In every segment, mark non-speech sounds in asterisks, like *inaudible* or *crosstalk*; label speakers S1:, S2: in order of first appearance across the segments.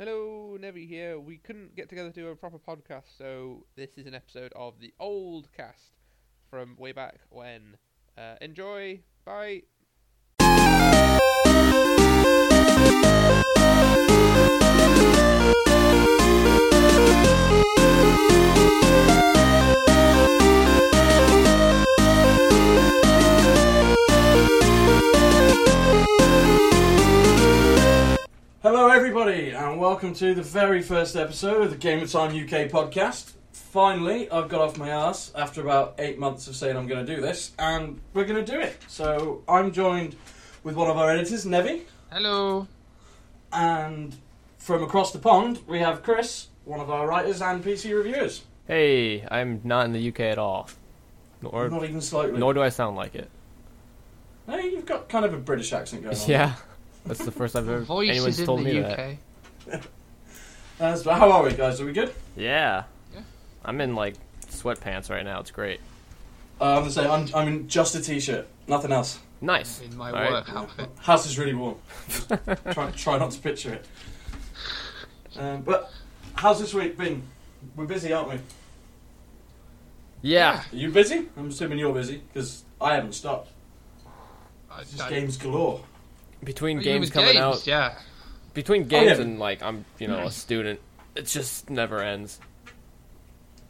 S1: Hello, Nevi here. We couldn't get together to do a proper podcast, so this is an episode of the old cast from way back when. Uh, enjoy. Bye.
S2: Hello, everybody, and welcome to the very first episode of the GamerTime UK podcast. Finally, I've got off my ass after about eight months of saying I'm going to do this, and we're going to do it. So, I'm joined with one of our editors, Nevi,
S3: Hello.
S2: and from across the pond, we have Chris, one of our writers and PC reviewers.
S4: Hey, I'm not in the UK at all. Nor,
S2: Not even slightly.
S4: nor do I sound like it.
S2: Hey, you've got kind of a British accent going on. *laughs*
S4: Yeah, that's the first I've ever
S3: Voice
S4: anyone's
S3: is in
S4: told
S3: the
S4: me
S3: UK.
S4: that. *laughs*
S2: Uh, so how are we, guys? Are we good?
S4: Yeah.
S3: Yeah.
S4: I'm in like sweatpants right now. It's great.
S2: Uh, I'm going to say, I'm, I'm in just a t shirt, nothing else.
S4: Nice.
S3: In my
S4: All right.
S3: work outfit. *laughs*
S2: House is really warm. *laughs* try, try not to picture it. Um, but how's this week been? We're busy, aren't we? Are
S4: Yeah.
S2: you busy? I'm assuming you're busy because I haven't stopped.
S3: I,
S2: It's just
S3: I-
S2: games galore.
S4: Between
S3: Are you
S4: games coming
S3: games?
S4: out,
S3: Yeah.
S4: between oh, games
S2: yeah.
S4: and like I'm, you know, a student. It just never ends.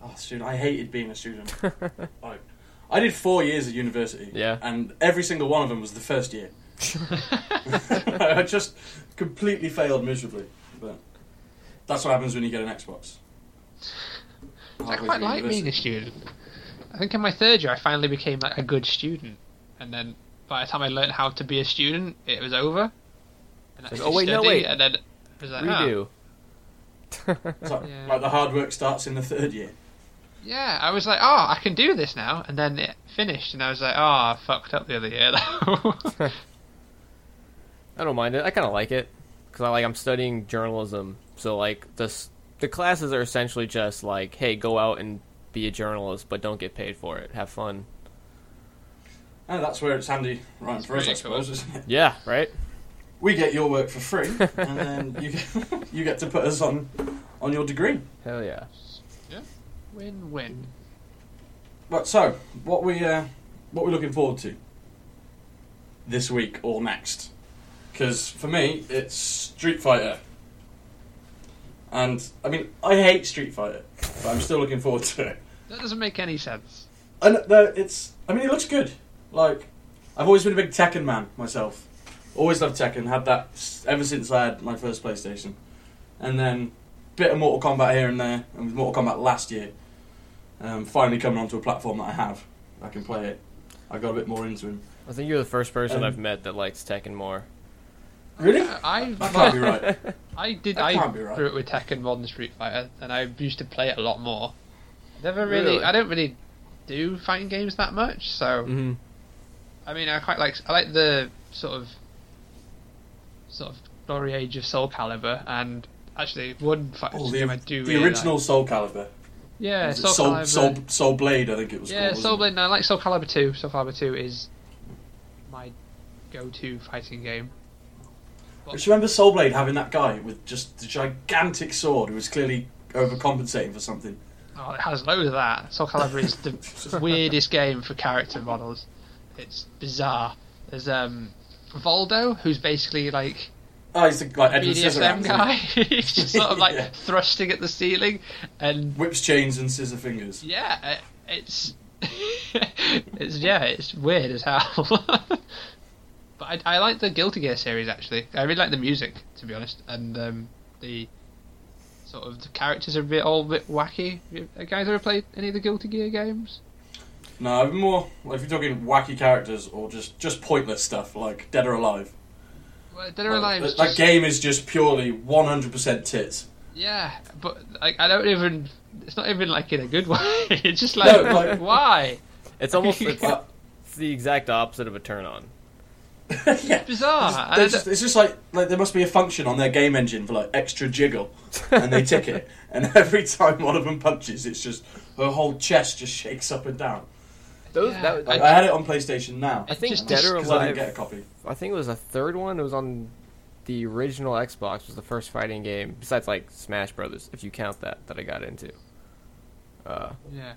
S2: Oh, student, I hated being a student. *laughs* like, I did four years at university.
S4: Yeah.
S2: And every single one of them was the first year. *laughs* *laughs* I just completely failed miserably. But that's what happens when you get an Xbox.
S3: I quite
S2: through
S3: like being a student. I think in my third year I finally became like a good student, and then by the time I learned how to be a student, it was over. And I
S4: Like,
S3: had
S4: oh,
S3: to
S4: wait, no, wait.
S3: And then it was like, oh,
S4: Redo. Ah.
S2: It's like,
S3: Yeah.
S2: like the hard work starts in the third year.
S3: yeah, I was like, oh, I can do this now, and then it finished, and I was like, oh, I fucked up the other year. though. *laughs* *laughs*
S4: I don't mind it. I kind of like it because I like I'm studying journalism. So like the the classes are essentially just like, hey, go out and be a journalist, but don't get paid for it. Have fun.
S2: And that's where it's handy right
S3: That's
S2: for us, I
S3: pretty cool.
S2: suppose, isn't it?
S4: Yeah. Right.
S2: We get your work for free, *laughs* and then you get, *laughs* you get to put us on on your degree.
S4: Hell yeah. Yeah.
S3: Win-win.
S2: But so, what we uh, what we're looking forward to this week or next? Because for me, it's Street Fighter, and I mean, I hate Street Fighter, but I'm still looking forward to it.
S3: That doesn't make any sense.
S2: And the, it's, I mean, it looks good. Like, I've always been a big Tekken man myself. Always loved Tekken. Had that ever since I had my first PlayStation, and then bit of Mortal Kombat here and there, and with Mortal Kombat last year, um, finally coming onto a platform that I have, I can play it. I got a bit more into him.
S4: I think you're the first person
S2: Um,
S4: I've met that likes Tekken more.
S2: Really?
S3: I
S2: That can't be *laughs* right.
S3: I did.
S2: That
S3: I
S2: can't be right.
S3: grew up with Tekken more than Street Fighter, and I used to play it a lot more. Never really.
S4: Really?
S3: I don't really do fighting games that much, so
S4: hmm
S3: I mean, I quite like. I like the sort of sort of glory age of Soul Calibur, and actually one fighting
S2: Oh,
S3: game
S2: the,
S3: I do
S2: the
S3: really
S2: original
S3: like.
S2: Soul Calibur.
S3: Yeah, Soul,
S2: Soul,
S3: Calibur.
S2: Soul, Soul Blade, I think it was
S3: yeah,
S2: called.
S3: Soul Blade. No, I like Soul Calibur two. Soul Calibur two is my go-to fighting game.
S2: it? Do you remember Soul Blade having that guy with just the gigantic sword who was clearly overcompensating for something?
S3: Oh, it has loads of that. Soul Calibur is the *laughs* weirdest game for character models. It's bizarre. There's um Voldo, who's basically like
S2: Oh, he's the like Edward
S3: BDSM guy. *laughs* He's just sort of like *laughs*
S2: Yeah.
S3: thrusting at the ceiling, and
S2: Whips chains and scissor fingers.
S3: yeah, it's *laughs* it's yeah, it's weird as hell. but I, I like the Guilty Gear series actually. I really like the music, to be honest, and um, the sort of the characters are a bit all a bit wacky. You guys ever played any of the Guilty Gear games?
S2: No, I'm more like if you're talking wacky characters or just just pointless stuff like Dead or Alive.
S3: Well, Dead or
S2: Like,
S3: Alive. is
S2: that, that game is just purely 100% tits.
S3: Yeah, but like I don't even. It's not even like in a good *laughs* way. it's just
S2: No,
S3: like,
S2: like- *laughs*
S3: why?
S4: It's almost *laughs* it's, it's the exact opposite of a turn on.
S2: yeah.
S3: Bizarre.
S2: It's,
S3: And
S2: just, it's just like like there must be a function on their game engine for like extra jiggle, and they tick it, and every time one of them punches, it's just her whole chest just shakes up and down.
S4: Those,
S3: Yeah,
S4: that,
S2: Like,
S4: I,
S2: I had it on PlayStation now.
S4: I think
S3: just
S4: Dead or
S2: because I didn't
S4: Alive.
S2: get a copy.
S4: I think it was a third one. It was on the original Xbox was the first fighting game besides like Smash Brothers, if you count that, that I got into. Uh,
S3: Yeah.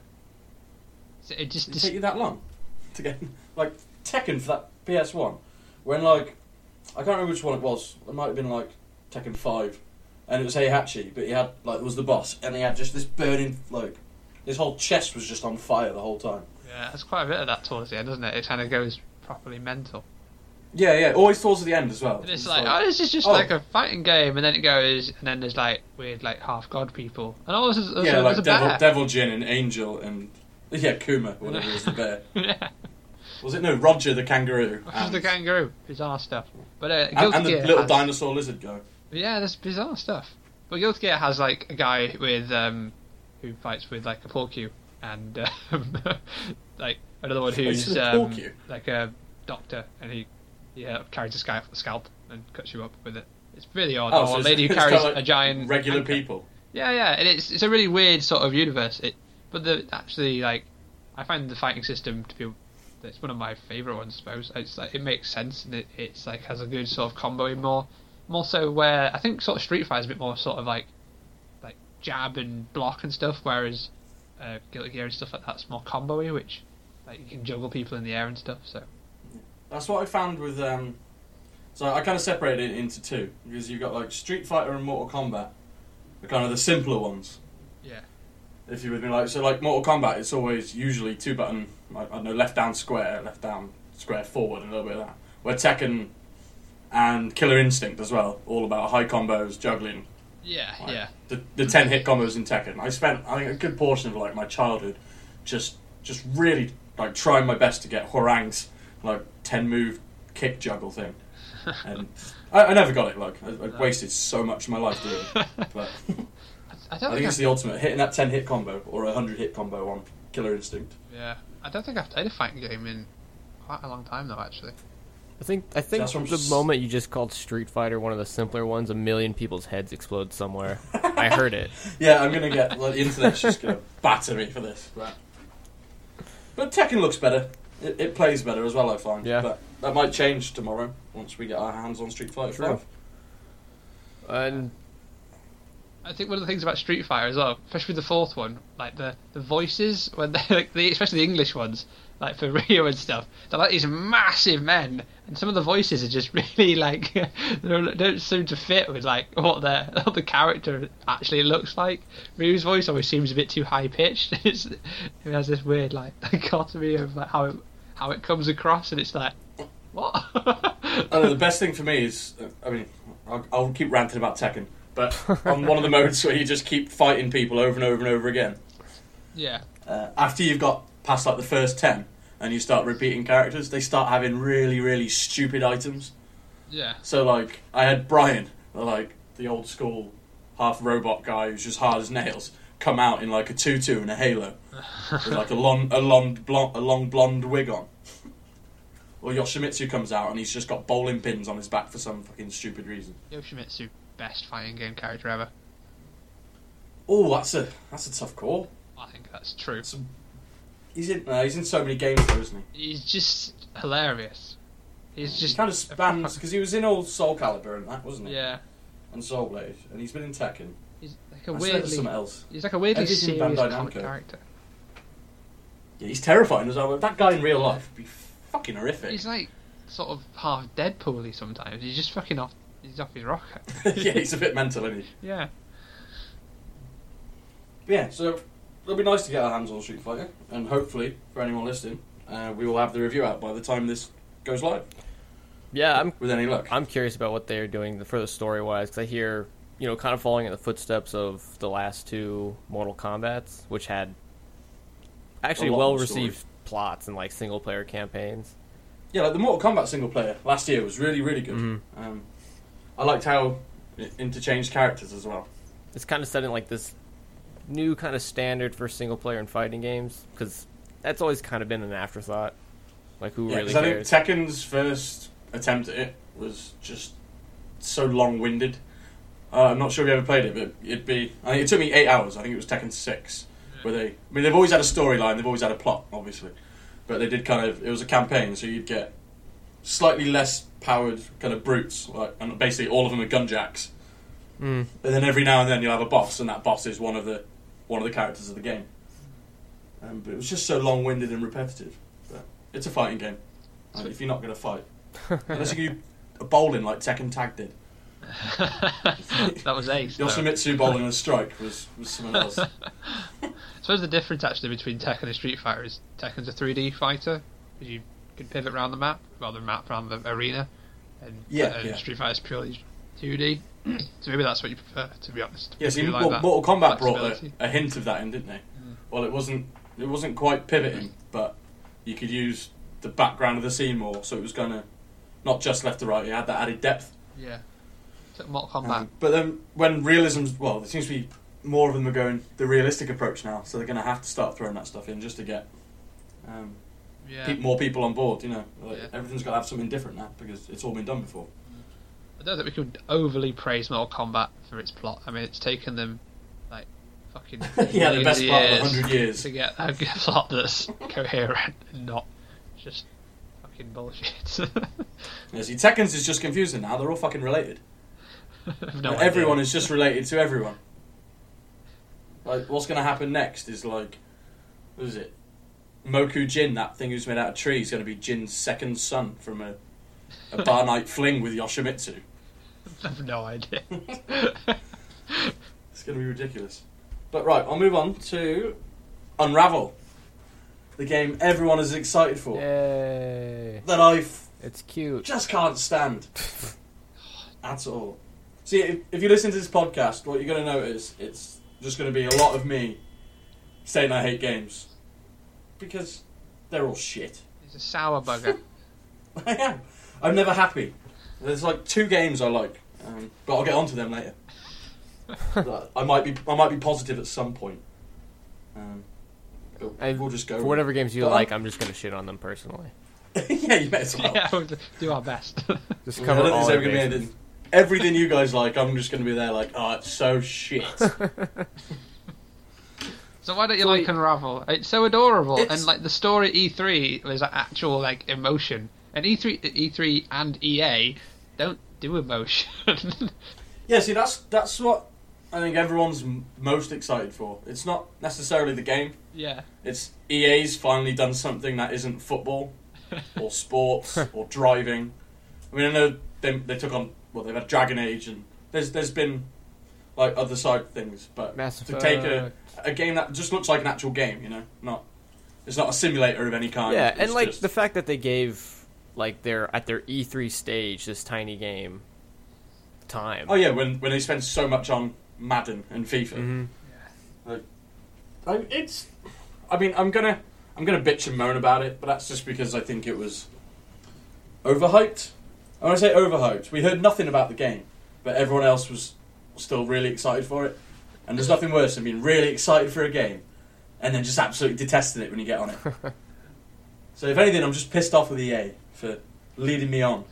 S3: So it just,
S2: Did it
S3: just
S2: take you that long to get *laughs* like Tekken for that PS One? When like I can't remember which one it was. It might have been like Tekken Five, and it was Heihachi, but he had like it was the boss, and he had just this burning like his whole chest was just on fire the whole time.
S3: Yeah, there's quite a bit of that towards the end, doesn't it? It kind of goes properly mental.
S2: Yeah, yeah, always towards the end as well.
S3: And it's
S2: It's
S3: like, oh, this is just
S2: oh.
S3: like a fighting game, and then it goes, and then there's like weird, like half god people, and all this is
S2: yeah,
S3: a,
S2: like Devil,
S3: bear.
S2: Devil Jin and Angel and yeah, Kuma, whatever was the *laughs* bear.
S3: yeah,
S2: Was it no Roger the kangaroo? *laughs*
S3: is the kangaroo, bizarre stuff. But uh,
S2: and, and the
S3: Gear
S2: little
S3: has,
S2: dinosaur lizard guy.
S3: Yeah, there's bizarre stuff. But Guilty Gear has like a guy with um, who fights with like a porcue, and *laughs* um, like another one *laughs* who's um, like a doctor, and he yeah carries a scalp, scalp and cuts you up with it. It's really odd.
S2: Oh,
S3: or
S2: so
S3: a lady who *laughs* carries
S2: like
S3: a giant
S2: regular
S3: anchor.
S2: people.
S3: Yeah, yeah, and it's it's a really weird sort of universe. It, but the actually like, I find the fighting system to be, it's one of my favorite ones. I suppose it's like it makes sense and it, it's like has a good sort of combo in more, more so where I think sort of Street Fighter is a bit more sort of like, like jab and block and stuff, whereas uh, Guilty Gear and stuff like that's more combo-y, which like you can juggle people in the air and stuff. So
S2: That's what I found with. Um, so I kind of separated it into two because you've got like Street Fighter and Mortal Kombat, the kind of the simpler ones.
S3: yeah,
S2: If you with me, like so, like Mortal Kombat, it's always usually two button. I, I don't know, left down square, left down square forward, and a little bit of that. Where Tekken and Killer Instinct as well, all about high combos, juggling.
S3: Yeah,
S2: Like,
S3: yeah.
S2: The the ten hit combos in Tekken. I spent I think a good portion of like my childhood just just really like trying my best to get Hwoarang's like ten move kick juggle thing. *laughs* And I, I never got it. Like I, I
S3: No.
S2: wasted so much of my life doing it. *laughs* But
S3: I *laughs*
S2: I
S3: don't
S2: think
S3: think
S2: it's the ultimate hitting that ten hit combo or a hundred hit combo on Killer Instinct.
S3: Yeah, I don't think I've played a fighting game in quite a long time though. Actually,
S4: I think I think
S2: That's from
S4: the
S2: s-
S4: moment you just called Street Fighter one of the simpler ones, a million people's heads explode somewhere. I heard it. *laughs*
S2: Yeah, I'm gonna get like, the internet's just gonna batter me for this. But, but Tekken looks better. It, it plays better as well. I find.
S4: Yeah.
S2: But that might change tomorrow once we get our hands on Street Fighter
S4: True.
S2: Five.
S4: And
S3: I think one of the things about Street Fighter as well, especially the fourth one, like the, the voices when *laughs* they like the especially the English ones, like for *laughs* Ryu and stuff, they're like these massive men, and some of the voices are just *laughs* really like *laughs* they don't seem to fit with like what the what the character actually looks like. Ryu's voice always seems a bit too high pitched. It has this weird like dichotomy of like how it how it comes across, and it's like what?
S2: I know, the best thing for me is, I mean, I'll, I'll keep ranting about Tekken, but on one of the modes where you just keep fighting people over and over and over again,
S3: yeah,
S2: uh, after you've got past like the first ten and you start repeating characters, they start having really, really stupid items.
S3: yeah,
S2: So like, I had Brian, like the old school half robot guy who's just hard as nails, come out in like a tutu and a halo *laughs* with like a long, a long, blonde, a long blonde wig on. Or Yoshimitsu comes out and he's just got bowling pins on his back for some fucking stupid reason.
S3: Yoshimitsu best fighting game character ever.
S2: Oh, that's a that's a tough call.
S3: I think that's true.
S2: It's a- he's in uh, he's in so many games though, isn't he?
S3: He's just hilarious. He's
S2: He
S3: just
S2: kind of spans because he was in all Soul Calibur and that, wasn't he?
S3: yeah.
S2: And Soul Blade, and he's been in Tekken.
S3: He's like a
S2: I
S3: weirdly.
S2: something else.
S3: He's like a weirdly
S2: Everything
S3: serious comic character.
S2: Yeah, he's terrifying as well. That guy in real life would be fucking horrific.
S3: He's like sort of half Deadpool-y sometimes. He's just fucking off. He's off his rocker. *laughs*
S2: yeah, he's a bit mental, isn't he?
S3: yeah.
S2: Yeah, so it'll be nice to get our hands on Street Fighter, and hopefully, for anyone listening, uh, we will have the review out by the time this goes live,
S4: yeah, I'm
S2: with any luck.
S4: I'm curious about what they're doing for the story wise because I hear you know kind of following in the footsteps of the last two Mortal Kombat's, which had actually well received plots and like single player campaigns.
S2: Yeah, like the Mortal Kombat single player last year was really, really good.
S4: Mhm.
S2: Um, I liked how it interchanged characters as well.
S4: It's kind of setting like this new kind of standard for single player and fighting games because that's always kind of been an afterthought. Like who
S2: Yeah,
S4: really
S2: 'cause I think Tekken's first attempt at it was just so long-winded. Uh, I'm not sure if you ever played it, but it'd be. I think it took me eight hours. I think it was Tekken Six, where they. I mean, they've always had a storyline. They've always had a plot, obviously, but they did kind of. It was a campaign, so you'd get slightly less powered kind of brutes, like, and basically all of them are gunjacks.
S4: Mm.
S2: And then every now and then you'll have a boss, and that boss is one of the one of the characters of the game. Um, but it was just so long-winded and repetitive. But it's a fighting game. If you're not going to fight, unless you do a bowling like Tekken Tag did, *laughs*
S3: that was ace.
S2: Yoshimitsu bowling and strike was was something else. *laughs*
S3: I suppose the difference actually between Tekken and Street Fighter is Tekken's a 3D fighter, because you can pivot around the map, rather than map around the arena, and,
S2: Yeah,
S3: and
S2: yeah.
S3: Street Fighter is purely 2D. *clears throat* so maybe that's what you prefer, to be honest.
S2: Yeah,
S3: You like
S2: Mortal Kombat brought a, a hint of that in, didn't they?
S3: Mm.
S2: Well, it wasn't it wasn't quite pivoting, but you could use the background of the scene more, so it was gonna not just left to right. It had that added depth.
S3: Yeah. So Mortal Kombat.
S2: Um, but then when realism, well, there seems to be more of them are going the realistic approach now, so they're going to have to start throwing that stuff in just to get um,
S3: yeah.
S2: pe- more people on board. You know, like,
S3: Yeah.
S2: everything's got to have something different now because it's all been done before.
S3: I don't think we could overly praise Mortal Kombat for its plot. I mean, it's taken them like fucking *laughs*
S2: yeah, the best part of hundred years.
S3: to get a *laughs* plot that's coherent and not just fucking bullshit. *laughs*
S2: Yeah, see, Tekken's is just confusing now. They're all fucking related.
S3: No
S2: everyone is just related to everyone. Like, what's going to happen next is like, what is it? Mokujin, that thing who's made out of trees, going to be Jin's second son from a, a bar night fling with Yoshimitsu. *laughs*
S3: I've no idea. *laughs*
S2: It's going to be ridiculous. But right, I'll move on to Unravel, the game everyone is excited for.
S4: Yay!
S2: That I f-
S4: It's cute.
S2: just can't stand *laughs* at all. See, if, if you listen to this podcast, what you're going to notice it's just going to be a lot of me saying I hate games because they're all shit.
S3: It's a sour bugger.
S2: I am. I'm never happy. There's like two games I like, um, but I'll get onto them later. *laughs* I might be I might be positive at some point. Um, but
S4: I-
S2: we'll just go.
S4: For whatever games you
S2: But
S4: like, I'm just gonna shit on them personally. *laughs*
S2: yeah, you may as well.
S3: yeah, we'll do our best.
S4: Just *laughs*
S2: Yeah, I
S4: cover
S2: don't think
S4: all
S2: there's ever gonna be
S4: bases.
S2: anything. Everything you guys like, I'm just going to be there like, oh, it's so shit.
S3: so why don't you
S2: So
S3: like Unravel? It's so adorable,
S2: It's-
S3: and like the story E3 was like, actual like emotion, and E E3, E3 and EA don't do emotion. *laughs*
S2: yeah, see, that's that's what I think everyone's m- most excited for. It's not necessarily the game.
S3: yeah,
S2: It's EA's finally done something that isn't football *laughs* or sports *laughs* or driving. I mean, I know they they took on well, they've had Dragon Age and there's there's been like other side things, but
S4: Mass
S2: to take a a game that just looks like an actual game, you know, not it's not a simulator of any kind.
S4: Yeah, and like
S2: just-
S4: the fact that they gave like their at their E3 stage this tiny game time.
S2: oh yeah, when when they spend so much on Madden and FIFA,
S4: Mhm.
S2: I, it's. I mean, I'm gonna I'm gonna bitch and moan about it, but that's just because I think it was overhyped. I want to say overhyped. We heard nothing about the game, but everyone else was still really excited for it. And there's nothing worse than being really excited for a game and then just absolutely detesting it when you get on it. *laughs* so if anything, I'm just pissed off with EA for leading me on,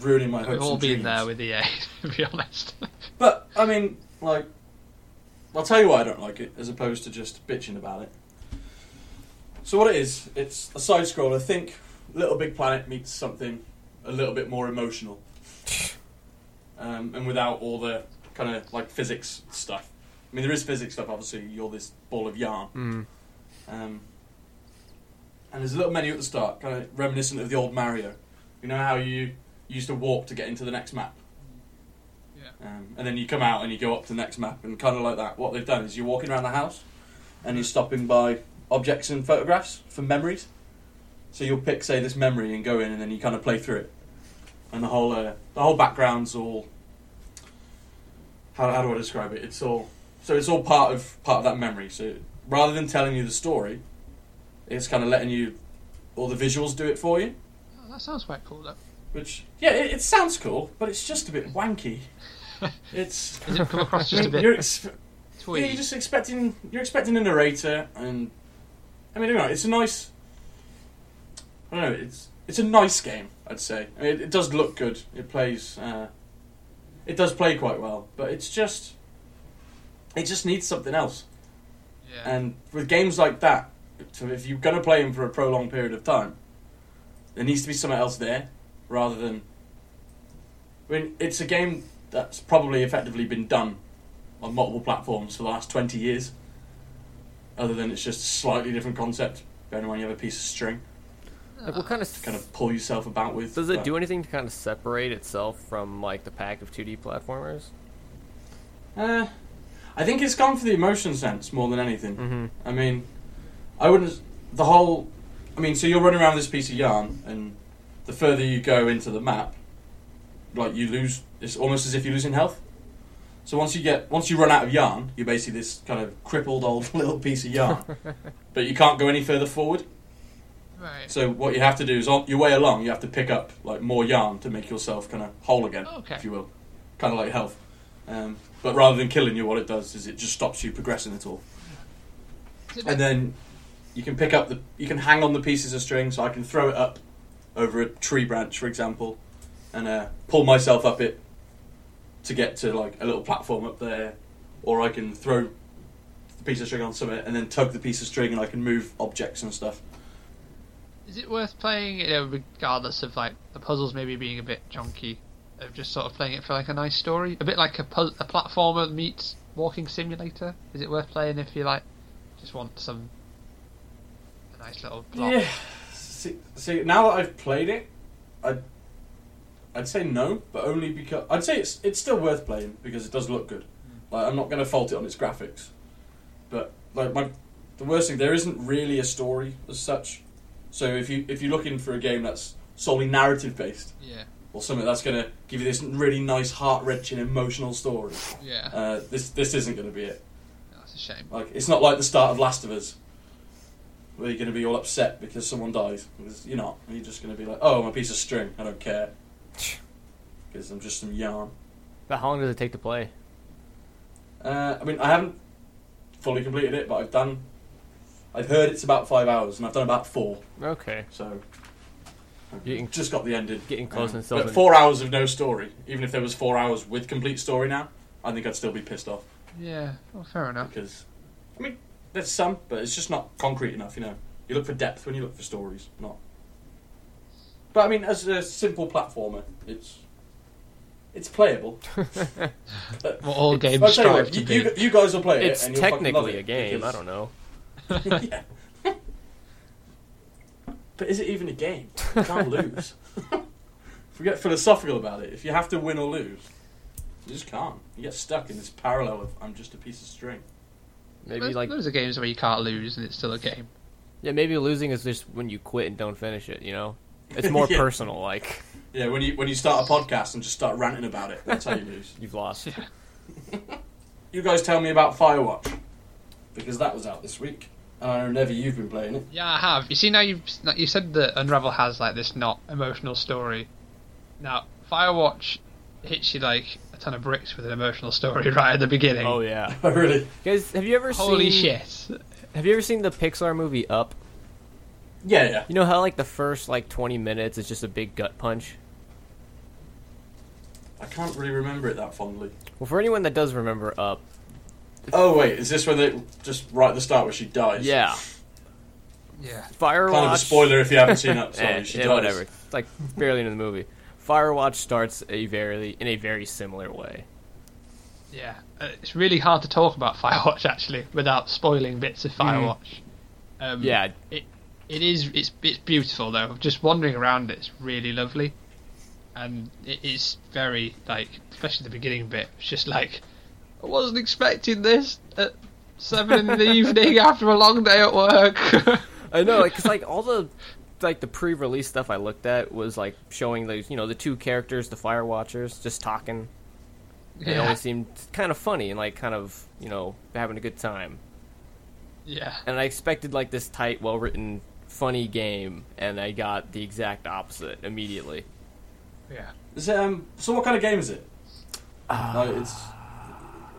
S2: ruining my hopes
S3: we've all
S2: and
S3: been
S2: dreams.
S3: there with EA, *laughs* to be honest.
S2: But I mean, like, I'll tell you why I don't like it, as opposed to just bitching about it. So what it is, it's a side scroller. I think Little Big Planet meets something a little bit more emotional, um, and without all the kind of like physics stuff. I mean, there is physics stuff. Obviously, you're this ball of yarn.
S4: Mm.
S2: Um, and there's a little menu at the start, kind of reminiscent of the old Mario. You know how you used to walk to get into the next map?
S3: Yeah.
S2: Um, and then you come out and you go up to the next map, and kind of like that. What they've done is you're walking around the house, and you're stopping by objects and photographs for memories. So you'll pick, say, this memory and go in, and then you kind of play through it. And the whole uh, the whole background's all. How, how do I describe it? It's all so it's all part of part of that memory. So rather than telling you the story, it's kind of letting you all the visuals do it for you.
S3: Oh, that sounds quite cool, though.
S2: Which yeah, it, it sounds cool, but it's just a bit wanky. *laughs* It's
S3: Does it come across just a *laughs*
S2: you're
S3: bit
S2: ex- yeah, you're just expecting you're expecting a narrator, and I mean, you know, it's a nice. I don't know. It's it's a nice game. I'd say. I mean, it, it does look good. It plays. Uh, it does play quite well, but it's just. It just needs something else.
S3: Yeah.
S2: And with games like that, so if you're going to play them for a prolonged period of time, there needs to be something else there rather than. I mean, it's a game that's probably effectively been done on multiple platforms for the last twenty years. Other than it's just a slightly different concept. Bearing in mind you have a piece of string
S4: Like, what kind of
S2: to kind of pull yourself about with.
S4: does it
S2: but-
S4: do anything to kind of separate itself from like the pack of 2D platformers?
S2: Uh, I think it's gone for the emotion sense more than anything.
S4: Mm-hmm.
S2: I mean, I wouldn't. The whole. I mean, so you're running around this piece of yarn, and the further you go into the map, like you lose. It's almost as if you're losing health. So once you get, once you run out of yarn, you're basically this kind of crippled old *laughs* little piece of yarn, *laughs* but you can't go any further forward.
S3: Right.
S2: So what you have to do is on your way along, you have to pick up like more yarn to make yourself kind of whole again,
S3: Okay.
S2: if you will, kind of like health. Um, but rather than killing you, what it does is it just stops you progressing at all.
S3: Is
S2: And then you can pick up the, you can hang on the pieces of string. So I can throw it up over a tree branch, for example, and uh, pull myself up it to get to like a little platform up there, or I can throw the piece of string on something and then tug the piece of string, and I can move objects and stuff.
S3: Is it worth playing, you know, regardless of like the puzzles maybe being a bit chunky, of just sort of playing it for like a nice story, a bit like a pu- a platformer meets walking simulator? Is it worth playing if you like just want some nice little plot?
S2: Yeah. See, see, now that I've played it, I'd, I'd say no, but only because I'd say it's it's still worth playing because it does look good. Like I'm not going to fault it on its graphics, but like my the worst thing there isn't really a story as such. So if you if you're looking for a game that's solely narrative based
S3: Yeah,
S2: or something that's going to give you this really nice heart wrenching emotional story,
S3: yeah,
S2: uh, this this isn't going to be it.
S3: that's a shame.
S2: Like it's not like the start of Last of Us, where you're going to be all upset because someone dies. Because you're not. You're just going to be like, "Oh, I'm a piece of string. I don't care," *sighs* because I'm just some yarn.
S4: But how long does it take to play?
S2: Uh, I mean, I haven't fully completed it, but I've done. I've heard it's about five hours, and I've done about four.
S4: Okay,
S2: So I've
S4: Getting-
S2: just got the ending.
S4: getting close
S2: Um,
S4: and still.
S2: but four hours of no story. Even if there was four hours with complete story now, I think I'd still be pissed off
S3: Yeah, well, fair enough.
S2: because, I mean, there's some, but it's just not concrete enough. You know, you look for depth when you look for stories, not. But I mean, as a simple platformer, it's it's playable. *laughs*
S3: Well, all
S2: it's-
S3: games
S2: I'll you
S3: strive
S2: what,
S3: to
S2: you,
S3: be.
S2: you, you guys will play it.
S4: it's
S2: and love
S4: technically
S2: it
S4: a game. I don't know. *laughs*
S2: yeah. but is it even a game? You can't *laughs* lose. if we get philosophical about it, if you have to win or lose, you just can't. You get stuck in this parallel of I'm just a piece of string.
S4: Maybe
S3: There's
S4: like
S3: loads of games where you can't lose and it's still a game.
S4: yeah, maybe losing is just when you quit and don't finish it. You know, it's *laughs* more
S2: Yeah.
S4: personal. Like
S2: Yeah, when you when you start a podcast and just start ranting about it, that's how you lose. *laughs*
S4: you've lost. *laughs*
S2: You guys tell me about Firewatch because that was out this week, and I know Never you've been playing it.
S3: Yeah, I have. You see, now you've you said that Unravel has like this not emotional story. Now, Firewatch hits you like a ton of bricks with an emotional story *laughs* right at the beginning.
S4: Oh yeah, *laughs*
S2: Oh, really?
S4: guys, have you ever
S3: Holy
S4: seen?
S3: shit!
S4: Have you ever seen the Pixar movie Up?
S2: Yeah, yeah.
S4: You know how like the first like 20 minutes is just a big gut punch.
S2: I can't really remember it that fondly.
S4: Well, for anyone that does remember Up,
S2: Oh wait, is this when they just right at the start where she dies?
S4: yeah,
S3: Yeah.
S4: Firewatch.
S2: Kind of a spoiler if you haven't seen Up. Sorry, *laughs*
S4: eh,
S2: she
S4: yeah,
S2: dies.
S4: whatever. It's like barely in the movie. Firewatch starts a very in a very similar way.
S3: Yeah, uh, it's really hard to talk about *laughs* Firewatch actually without spoiling bits of Firewatch. Um,
S4: Yeah,
S3: it it is it's it's beautiful though. Just wandering around it's really lovely, and it is very like especially the beginning bit. It's just like I wasn't expecting this at seven in the *laughs* evening after a long day at work.
S4: I know, like, cause like all the *laughs* like the pre-release stuff I looked at was like showing the you know the two characters, the Fire Watchers, just talking. It always seemed kind of funny and like kind of you know having a good time.
S3: yeah.
S4: And I expected like this tight, well-written, funny game, and I got the exact opposite immediately.
S3: Yeah.
S2: Is it, um, so what kind of game is it? Like, it's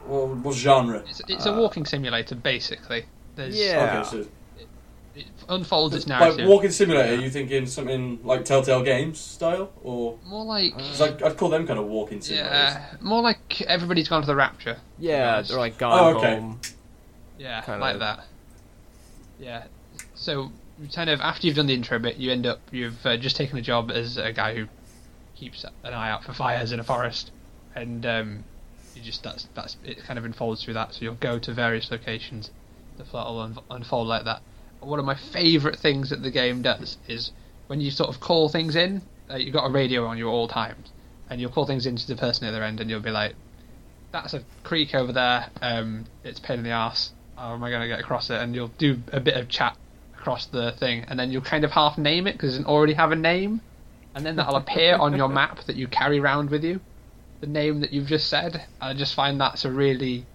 S2: well, what genre?
S3: It's, it's a walking simulator, basically. There's,
S4: Yeah.
S2: Okay, so
S3: It unfolds its
S2: by
S3: narrative.
S2: walking simulator, are you thinking something like Telltale Games style, or
S3: More like?
S2: I, I'd call them kind of walking simulators.
S3: Yeah, more like everybody's gone to the Rapture.
S4: Yeah, they're like gone
S2: Oh, okay.
S4: home.
S3: Yeah,
S4: Kinda.
S3: like that. Yeah. So kind of after you've done the intro bit, you end up you've uh, just taken a job as a guy who keeps an eye out for fires in a forest, and um, you just that's that's it kind of unfolds through that. So you'll go to various locations. The plot will unfold like that. One of my favourite things that the game does is when you sort of call things in. Uh, you've got a radio on you at all times, and you'll call things into the person at the other end, and you'll be like, "That's a creek over there. Um, it's pain in the ass. How am I going to get across it?" And you'll do a bit of chat across the thing, and then you'll kind of half name it because it doesn't already have a name, and then that'll appear on your map that you carry around with you, the name that you've just said. I just find that's a really,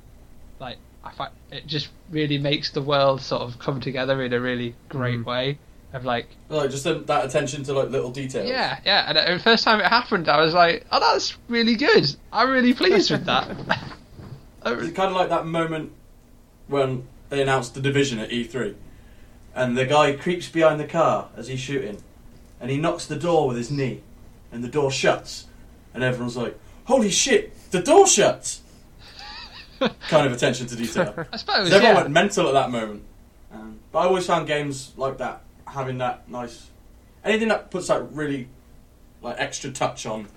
S3: like, I find it just really makes the world sort of come together in a really great
S4: Mm.
S3: way. Of like,
S2: Like just the, that attention to like little details.
S3: yeah, yeah. And uh, the first time it happened, I was like, oh, that's really good. I'm really pleased with that. *laughs* *laughs*
S2: It's kind of like that moment when they announced the division at E3, and the guy creeps behind the car as he's shooting, and he knocks the door with his knee, and the door shuts, and everyone's like, "Holy shit, the door shuts!" *laughs* kind of attention to detail. *laughs*
S3: I suppose,
S2: everyone
S3: yeah.
S2: went mental at that moment. Um, but I always found games like that having that nice, anything that puts that really like extra touch on,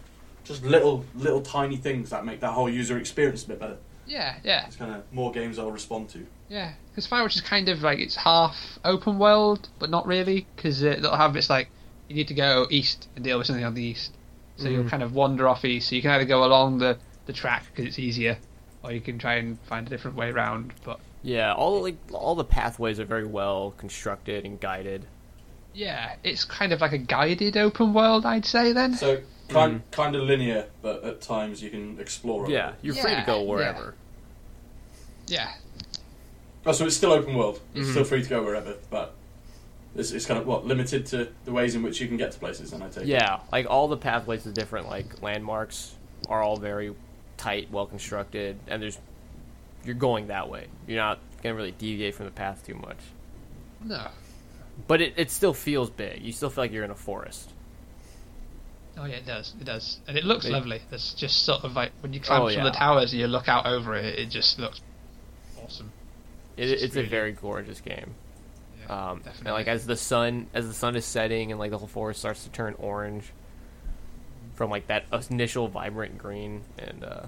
S2: just little little tiny things that make that whole user experience a bit better.
S3: Yeah, yeah.
S2: It's kind of more games I'll respond to.
S3: Yeah, because Firewatch is kind of like it's half open world, but not really, because uh, it'll have it's like you need to go east and deal with something on the east, so you'll
S4: Mhm.
S3: kind of wander off east. So you can either go along the the track because it's easier, or you can try and find a different way around. But
S4: Yeah, all like all the pathways are very well constructed and guided.
S3: yeah, it's kind of like a guided open world, I'd say. Then
S2: So kind kind of linear, but at times you can explore.
S4: Yeah,
S2: little.
S4: you're free to go wherever.
S3: yeah,
S2: Oh, so it's still open world. It's
S4: Mhm.
S2: still free to go wherever, but it's, it's kind of what limited to the ways in which you can get to places. Then I take. it.
S4: Yeah, like all the pathways to different like landmarks are all very tight, well constructed, and there's you're going that way. You're not gonna really deviate from the path too much.
S3: no,
S4: But it, it still feels big. You still feel like you're in a forest.
S3: oh yeah, it does, it does, and it looks
S4: They-
S3: lovely. It's just sort of like when you climb
S4: Oh,
S3: from
S4: yeah.
S3: the towers and you look out over it, it just looks awesome.
S4: It,
S3: It's
S4: it's
S3: really-
S4: a very gorgeous game.
S3: Yeah,
S4: Um, and like as the sun as the sun is setting and like the whole forest starts to turn orange from like that initial vibrant green and uh,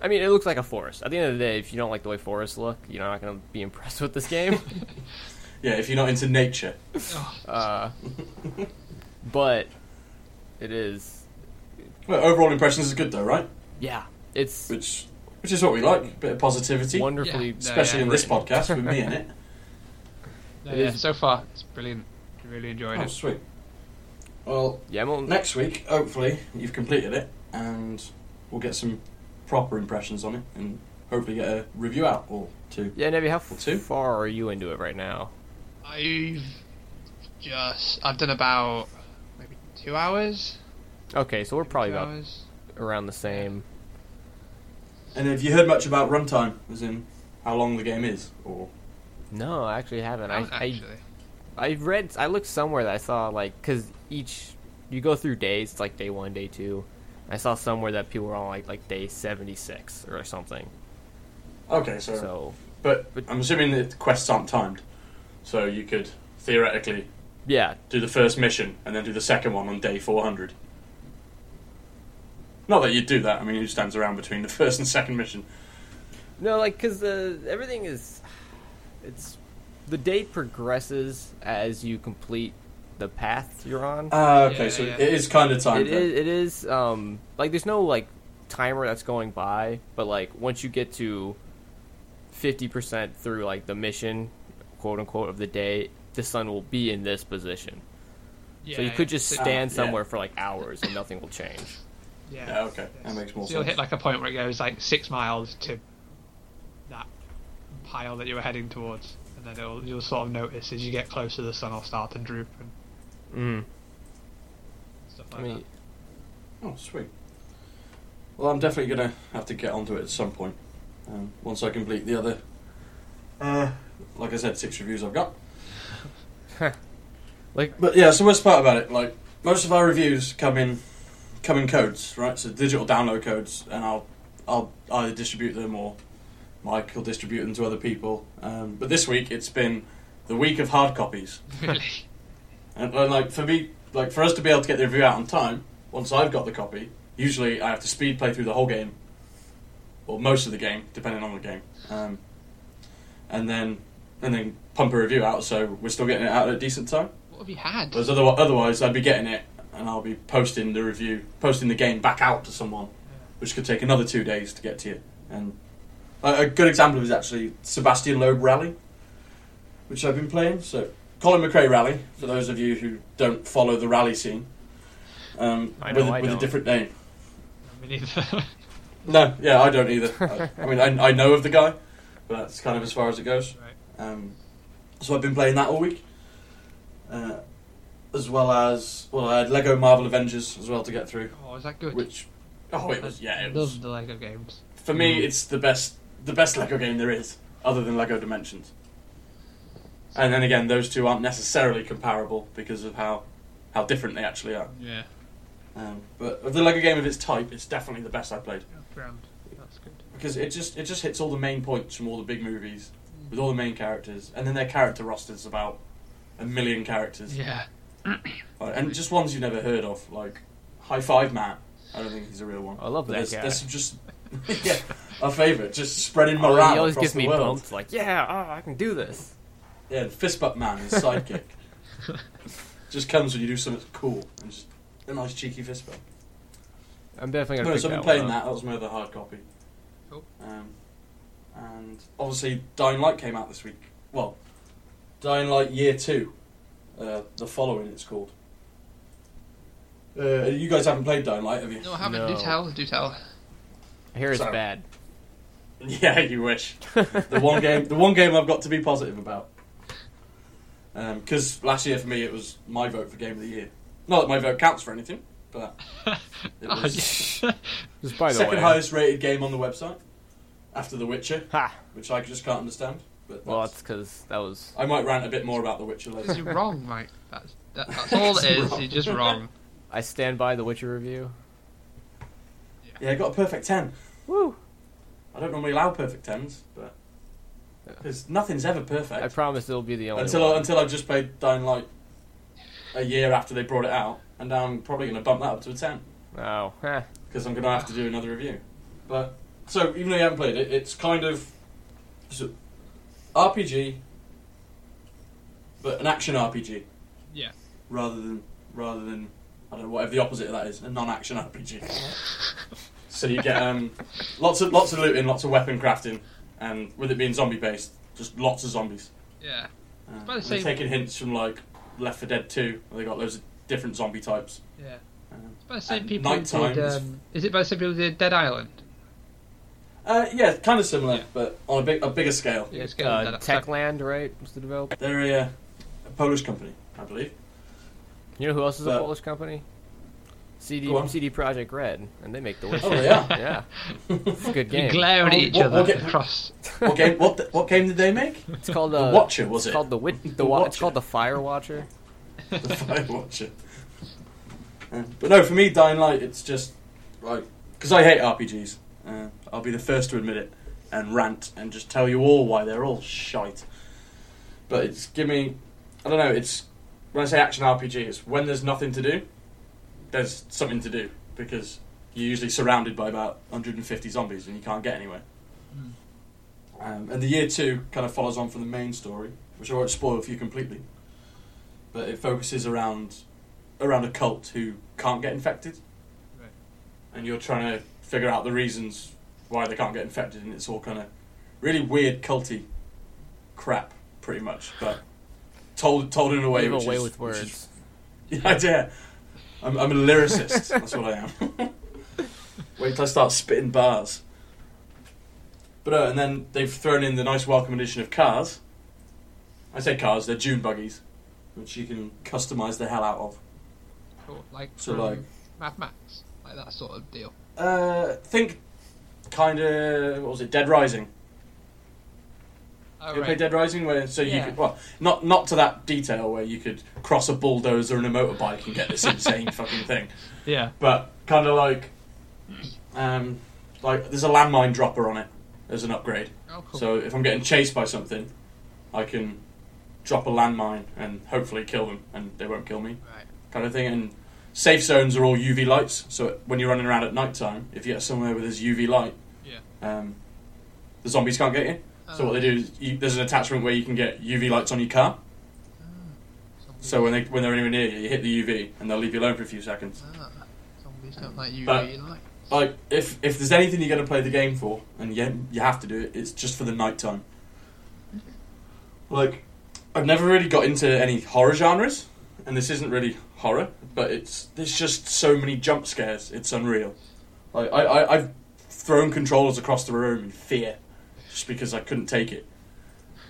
S4: I mean it looks like a forest. At the end of the day, if you don't like the way forests look, you're not gonna be impressed *laughs* with this game. *laughs*
S2: Yeah, if you're not into nature. *laughs*
S4: Uh, but it is
S2: Well, overall impressions is good though, right?
S4: yeah, it's
S2: Which which is what we like. A bit of positivity,
S4: wonderfully
S3: Yeah. No,
S2: especially
S3: yeah.
S2: in this podcast with me in it.
S3: no,
S4: It
S3: yeah,
S4: is-
S3: so far it's brilliant. Really enjoyed
S2: Oh,
S3: it.
S2: sweet. Well,
S4: yeah. Well,
S2: next week, hopefully, you've completed it, and we'll get some proper impressions on it, and hopefully get a review out or two.
S4: yeah, Nevi, how
S2: Or two?
S4: far are you into it right now?
S3: I've just I've done about maybe two hours.
S4: Okay, so we're probably about
S3: hours.
S4: around the same.
S2: And have you heard much about runtime, as in how long the game is, or
S4: No, I actually haven't. I,
S3: Haven't
S4: I
S3: actually.
S4: I read, I looked somewhere that I saw like because each you go through days, it's like day one, day two. I saw somewhere that people were on like like day seventy six or something.
S2: okay, so,
S4: So
S2: but,
S4: but-
S2: I'm assuming that the quests aren't timed, so you could theoretically
S4: yeah,
S2: do the first mission and then do the second one on day 400. Not that you'd do that. I mean, who stands around between the *laughs* first and second mission?
S4: no, like because everything is, it's the day progresses as you complete the path you're on.
S2: Ah, okay,
S3: Yeah,
S2: so
S3: yeah.
S2: it is kind of timed.
S4: It
S2: then.
S4: is. It is. Um, like there's no like timer that's going by, but like once you get to fifty percent through like the mission, quote unquote, of the day, the sun will be in this position. Yeah, so you
S3: Yeah,
S4: could just
S3: So-
S4: stand
S2: yeah.
S4: somewhere for like hours and nothing will change.
S3: Yeah.
S2: Yeah, okay, that makes more
S3: so you'll hit like a point where it goes like six miles to that pile that you were heading towards, and then it'll, you'll sort of notice as you get closer, the sun will start to droop and
S4: Mm.
S3: stuff
S4: I
S3: like
S4: mean,
S2: Oh, sweet. Well, I'm definitely gonna have to get onto it at some point. Um, once I complete the other, uh, like I said, six reviews I've got. *laughs*
S4: like
S2: But yeah, so what's part about it? Like most of our reviews come in, come in codes, right? So digital download codes, and I'll, I'll either distribute them or Mike will distribute them to other people. Um, but this week it's been the week of hard copies.
S3: really. *laughs*
S2: And, and like for me, like for us to be able to get the review out on time, once I've got the copy, usually I have to speed play through the whole game, or most of the game, depending on the game, um, and then and then pump a review out. So we're still getting it out at a decent time.
S3: What have you had?
S2: Whereas otherwise, otherwise I'd be getting it and I'll be posting the review, posting the game back out to someone, which could take another two days to get to you. And a, a good example is actually Sebastian Loeb Rally, which I've been playing. So Colin McRae Rally, for those of you who don't follow the rally scene, um,
S4: I know
S2: with, with a different name. *laughs*
S3: Me neither. *laughs*
S2: No, yeah, I don't either. I, I mean, I, I know of the guy, but that's kind of as far as it goes.
S3: Right.
S2: Um, so I've been playing that all week, uh, as well as well, I had Lego Marvel Avengers as well to get through,
S3: oh, is that good?
S2: which oh, it was yeah, it
S3: love
S2: was
S3: the Lego games.
S2: for me.
S4: Mm.
S2: It's the best the best Lego game there is, other than Lego Dimensions. And then again, those two aren't necessarily comparable because of how how different they actually are.
S3: Yeah.
S2: Um, but of the Lego game of its type, it's definitely the best I've played.
S3: Grand. That's good.
S2: because it just it just hits all the main points from all the big movies with all the main characters, and then their character rosters about a million characters,
S3: Yeah. *coughs*
S2: And just ones you've never heard of, like High Five Matt. I don't think he's a real one.
S4: I love
S2: But
S4: that
S2: there's,
S4: guy.
S2: There's just *laughs* yeah, a favourite, just spreading
S4: Oh,
S2: morale
S4: he always
S2: across
S4: gives
S2: the
S4: me
S2: world.
S4: bumps. Like, yeah, oh, I can do this.
S2: Yeah, and Fist Butt Man, his sidekick, *laughs* just comes when you do something cool and just a nice cheeky fist bump.
S4: I'm definitely gonna pick
S2: so I've been
S4: that
S2: playing
S4: one
S2: that.
S4: up.
S2: That was my other hard copy.
S3: Cool.
S2: Um, and obviously, Dying Light came out this week. Well, Dying Light Year Two, uh, the following it's called. Uh, you guys haven't played Dying Light, have you?
S3: No, I haven't.
S4: No.
S3: Do tell. Do tell.
S4: I hear it's
S2: Sorry.
S4: bad. *laughs*
S2: Yeah, you wish. the one *laughs* game, the one game I've got to be positive about. Um, because last year for me it was my vote for game of the year. Not that my vote counts for anything, but *laughs* it
S3: Oh,
S2: was.
S4: Just by the
S2: second
S4: way.
S2: Uh, highest rated game on the website after The Witcher,
S4: Ha!
S2: which I just can't understand. But
S4: Well,
S2: that's-
S4: that's because that was.
S2: I might rant a bit more about The Witcher later.
S3: You're wrong, Mike. That's that, that's all
S2: It's
S3: is.
S2: wrong.
S3: You're just wrong.
S4: I stand by the Witcher review.
S2: Yeah, I got a perfect 10.
S4: Woo!
S2: I don't normally allow perfect 10s, but. Because nothing's ever perfect.
S4: I promise it'll be the only
S2: until,
S4: one.
S2: I, until I've just played Dying Light a year after they brought it out, and now I'm probably going to bump that up to a 10.
S4: Oh.
S2: Because I'm going to have to do another review. But. So, even though you haven't played it, it's kind of. It's a RPG, but an action RPG.
S3: Yeah.
S2: Rather than. Rather than. I don't know, whatever the opposite of that is, a non action RPG. *laughs* So you get um, lots of lots of looting, lots of weapon crafting, and with it being zombie based, just lots of zombies.
S3: Yeah.
S2: Uh,
S3: by the same-
S2: they're taking hints from like Left 4 Dead 2, where they got loads of different zombie types.
S3: Yeah.
S2: Um,
S3: It's by the same people who did.
S2: is-
S3: Um, is it by the same people who did Dead Island?
S2: uh, yeah, kind of similar,
S3: Yeah.
S2: but on a big a bigger scale.
S3: Yeah, it's
S4: Uh, Techland, right? Was the developer.
S2: They're a, uh, a Polish company, I believe.
S4: You know who else is a Polish company? CD
S2: Go on.
S4: CD Projekt Red, and they make the Witcher.
S2: Oh, they are?
S4: yeah, it's a good
S3: You
S4: game.
S3: glare at
S2: Oh,
S3: each
S2: what-
S3: other
S2: what ga-
S3: across.
S2: what game? What the, what game did they make?
S4: It's called
S2: The
S4: uh,
S2: Watcher, was
S4: it's
S2: it?
S4: called the Wit- the
S2: The
S4: wa- It's called the Fire Watcher. *laughs*
S2: the Fire Watcher. Uh, but no, for me, Dying Light, it's just like because I hate RPGs. Uh, I'll be the first to admit it and rant and just tell you all why they're all shite. But it's give me, I don't know. It's when I say action RPG, it's when there's nothing to do. There's something to do because you're usually surrounded by about 150 zombies and you can't get anywhere. Um, and the year two kind of follows on from the main story, which I won't spoil for you completely. But it focuses around around a cult who can't get infected,
S3: Right.
S2: and you're trying to figure out the reasons why they can't get infected, and it's all kind of really weird culty crap, pretty much, but told told in a way
S4: Give
S2: which
S4: away
S2: is,
S4: with
S2: which is-
S4: words. *laughs*
S2: yeah, I dare. I'm, I'm a lyricist. That's what I am. *laughs* Wait till I start spitting bars. But uh, and then they've thrown in the nice welcome edition of cars. I say cars; they're dune buggies, which you can customize the hell out of.
S3: Cool. Like
S2: So like,
S3: Mad Max, like that sort of deal.
S2: uh, think kind of what was it? Dead Rising.
S3: Oh,
S2: you ever play. Dead Rising, where so you could well, not not to that detail where you could cross a bulldozer and a motorbike and get this *laughs* insane fucking thing.
S3: Yeah.
S2: but kind of like, um, like there's a landmine dropper on it as an upgrade.
S3: Oh, cool.
S2: So if I'm getting chased by something, I can drop a landmine and hopefully kill them, and they won't kill me,
S3: Right.
S2: kind of thing. And safe zones are all UV lights, so when you're running around at night time, if you get somewhere where there's UV light,
S3: Yeah.
S2: um, the zombies can't get you. So what they do is you, there's an attachment where you can get UV lights on your car. So when they when they're anywhere near you, you hit the UV and they'll leave you alone for a few seconds.
S3: Ah, zombies don't like UV
S2: But-
S3: light.
S2: Like if if there's anything you're going to play the game for, and you you have to do it, it's just for the night time. Like I've never really got into any horror genres, and this isn't really horror, but it's there's just so many jump scares. It's unreal. Like I, I I've thrown controllers across the room in fear, just because I couldn't take it.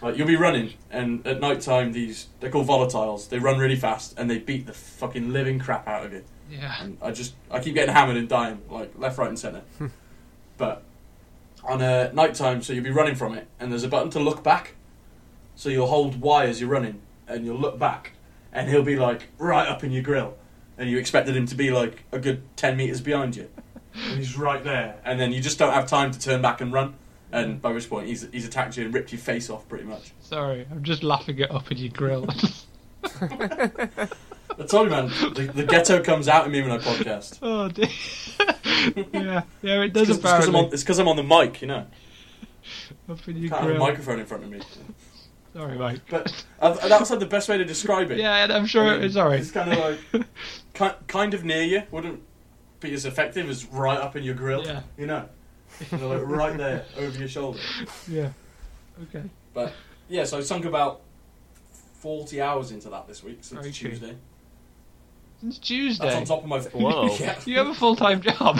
S2: Like you'll be running, and at night time these they're called volatiles. They run really fast, and they beat the fucking living crap out of you.
S3: Yeah.
S2: And I just I keep getting hammered and dying like left, right, and centre. Hmm. but on a night time, so you'll be running from it, and there's a button to look back. So you'll hold Y as you're running, and you'll look back, and he'll be like right up in your grill, and you expected him to be like a good ten meters behind you, and he's right there, and then you just don't have time to turn back and run. And by which point he's he's attacked you and ripped your face off pretty much.
S3: Sorry, I'm just laughing it up in your grill.
S2: I told you, man, the, the ghetto comes out in me when I podcast.
S3: oh dear. *laughs* yeah, yeah, it does
S2: It's because I'm, on- I'm on the mic, you know.
S3: Up in your
S2: Can't have a microphone in front of me.
S3: Sorry, mate.
S2: But uh, that's like the best way to describe it.
S3: Yeah, I'm sure
S2: I mean,
S3: it's alright.
S2: It's kind of like *laughs* ki- kind of near you. Wouldn't be as effective as right up in your grill.
S3: Yeah.
S2: You know, *laughs* You know, like right there over your shoulder.
S3: yeah. Okay.
S2: But yeah, so I sunk about forty hours into that this week since
S3: Very true.
S2: Tuesday.
S3: Since
S2: That's
S3: Tuesday.
S2: on top of my
S4: Whoa. *laughs*
S2: yeah, *laughs*
S3: You have a full time job.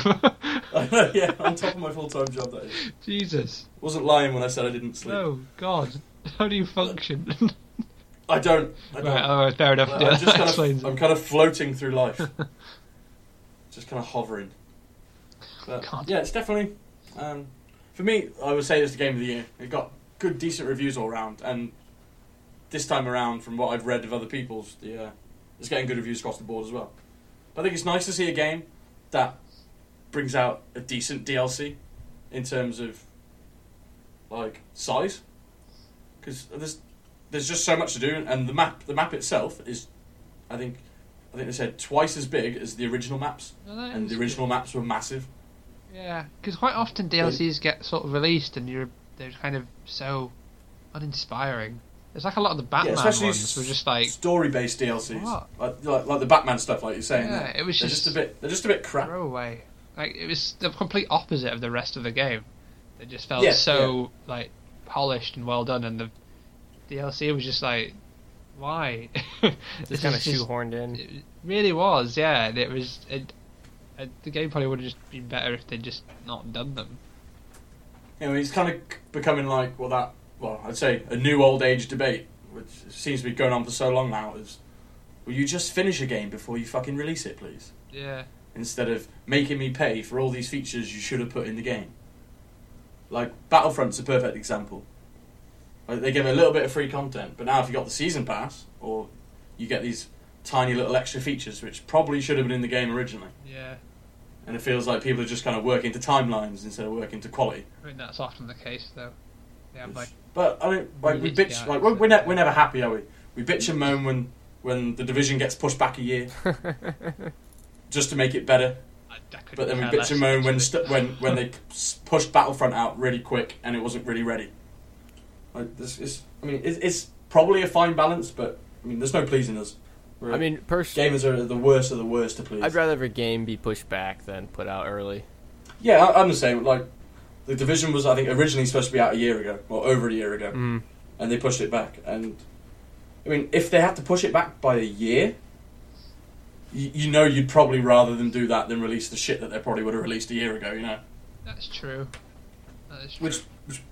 S2: yeah, on top of my full time job. That is.
S3: Jesus.
S2: Wasn't lying when I said I didn't sleep.
S3: Oh God. How do you function?
S2: I don't. I don't.
S3: right. Oh, fair enough.
S2: Well,
S3: yeah,
S2: I'm
S3: that
S2: just kind
S3: explains
S2: of, I'm
S3: it.
S2: kind of floating through life, just kind of hovering. But,
S3: God.
S2: yeah, it's definitely um, for me. I would say it's the game of the year. It got good, decent reviews all around, and this time around, from what I've read of other people's, the uh, it's getting good reviews across the board as well. But I think it's nice to see a game that brings out a decent DLC in terms of like size, because there's there's just so much to do, and the map the map itself is, I think, I think they said twice as big as the original maps,
S3: Oh,
S2: and the
S3: good.
S2: original maps were massive.
S3: Yeah, because quite often DLCs get sort of released and you're they're kind of so uninspiring. It's like a lot of the Batman
S2: especially
S3: ones were just like
S2: Story-based DLCs, like, like like the Batman stuff, like you're saying.
S3: Yeah, it was
S2: they're
S3: just-
S2: just a bit. They're just a bit crap.
S3: throwaway. Like it was the complete opposite of the rest of the game. It just felt
S2: Yeah,
S3: so like polished and well done, and the DLC was just like, why? This *laughs*
S4: Just kind of
S3: is just-
S4: shoehorned in.
S3: It really was, yeah. It was. It, Uh, the game probably would have just been better if they'd just not done them.
S2: You know, it's kind of becoming like well that well I'd say a new old age debate, which seems to be going on for so long now. Is will you just finish a game before you fucking release it, please?
S3: Yeah.
S2: instead of making me pay for all these features you should have put in the game. Like Battlefront's a perfect example. Like they give a little bit of free content, but now if you got the season pass, or you get these tiny little extra features which probably should have been in the game originally,
S3: Yeah.
S2: And it feels like people are just kind of working to timelines instead of working to quality.
S3: I mean that's often the case though. Yeah, like
S2: But I mean, like we bitch, like we're, we're, ne- we're never happy, are we? We bitch and moan when when the division gets pushed back a year *laughs* just to make it better.
S3: I,
S2: But then we bitch and moan when st- when when they *laughs* pushed Battlefront out really quick and it wasn't really ready. Like this is, I mean, it's, it's probably a fine balance, but I mean, there's no pleasing us. We're-
S4: I mean, personally,
S2: gamers are the worst of the worst to please.
S4: I'd rather have a game be pushed back than put out early.
S2: yeah, I, I'm the same. Like the division was, I think, originally supposed to be out a year ago or over a year ago,
S4: Mm.
S2: and they pushed it back. And I mean, if they had to push it back by a year. You, you know, you'd probably rather them do that than release the shit that they probably would have released a year ago. You know,
S3: That's true. That is true.
S2: Which, which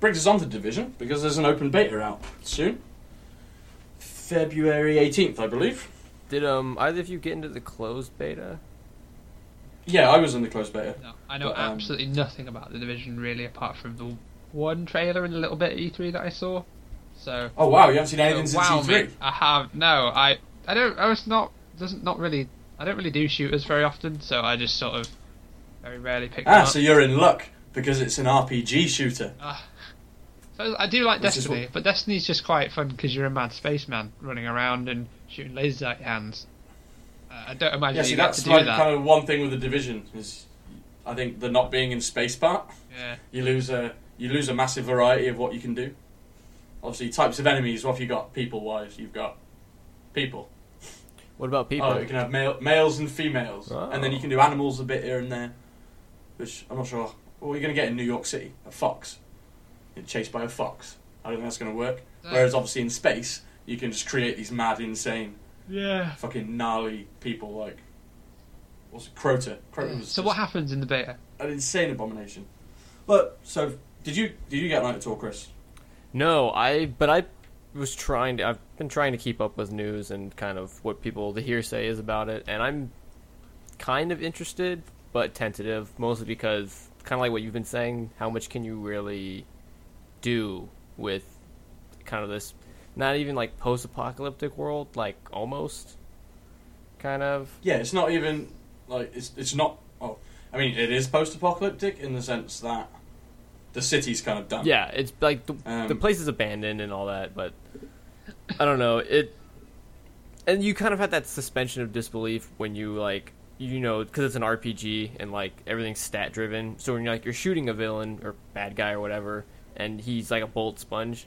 S2: brings us on to Division, because there's an open beta out soon. February 18th, I believe.
S4: Did um either of you get into the closed beta?
S2: Yeah, I was in the closed beta.
S3: No, I know
S2: But, um,
S3: absolutely nothing about the division really, apart from the one trailer and a little bit of E3 that I saw. So
S2: Oh wow, you haven't seen anything
S3: so,
S2: since
S3: wow,
S2: E3?
S3: mate, I have no. I I don't. I was not. Doesn't not really. I don't really do shooters very often, so I just sort of very rarely pick them
S2: Ah,
S3: up.
S2: so you're in luck, because it's an RPG shooter.
S3: Ah, So I do like
S2: Which is
S3: Destiny, but Destiny's just quite fun because you're a mad spaceman running around and shooting lasers out your hands. Uh, I don't imagine
S2: Yeah,
S3: you
S2: see,
S3: get
S2: that's
S3: to do
S2: like
S3: that.
S2: kind of one thing with the division is, I think the not being in space part.
S3: Yeah.
S2: You lose a you lose a massive variety of what you can do. Obviously, types of enemies. What have you got? People wise, you've got people.
S4: What about people?
S2: Oh, you can have male, males and females, and then you
S4: Oh.
S2: can do animals a bit here and there. Which I'm not sure. What are you going to get in New York City? A fox. Get chased by a fox. I don't think that's going to work. Whereas obviously in space, you can just create these mad, insane,
S3: yeah.
S2: fucking gnarly people like. What's it? Crota. Crota was
S3: So
S2: just
S3: what happens in the beta?
S2: an insane abomination. But so did you? Did you get Night at all, Chris?
S4: No, I but I was trying to I've been trying to keep up with news and kind of what people the hearsay is about it and I'm kind of interested but tentative mostly because kind of like what you've been saying how much can you really do with kind of this not even like post-apocalyptic world like almost kind of
S2: Yeah, it's not even like it's it's not. Oh, I mean, it is post-apocalyptic in the sense that the city's kind of done.
S4: Yeah, it's like the,
S2: Um,
S4: the place is abandoned and all that, but I don't know it. And you kind of had that suspension of disbelief when you like you know because it's an RPG and like everything's stat driven. So when you're like you're shooting a villain or bad guy or whatever, and he's like a bullet sponge,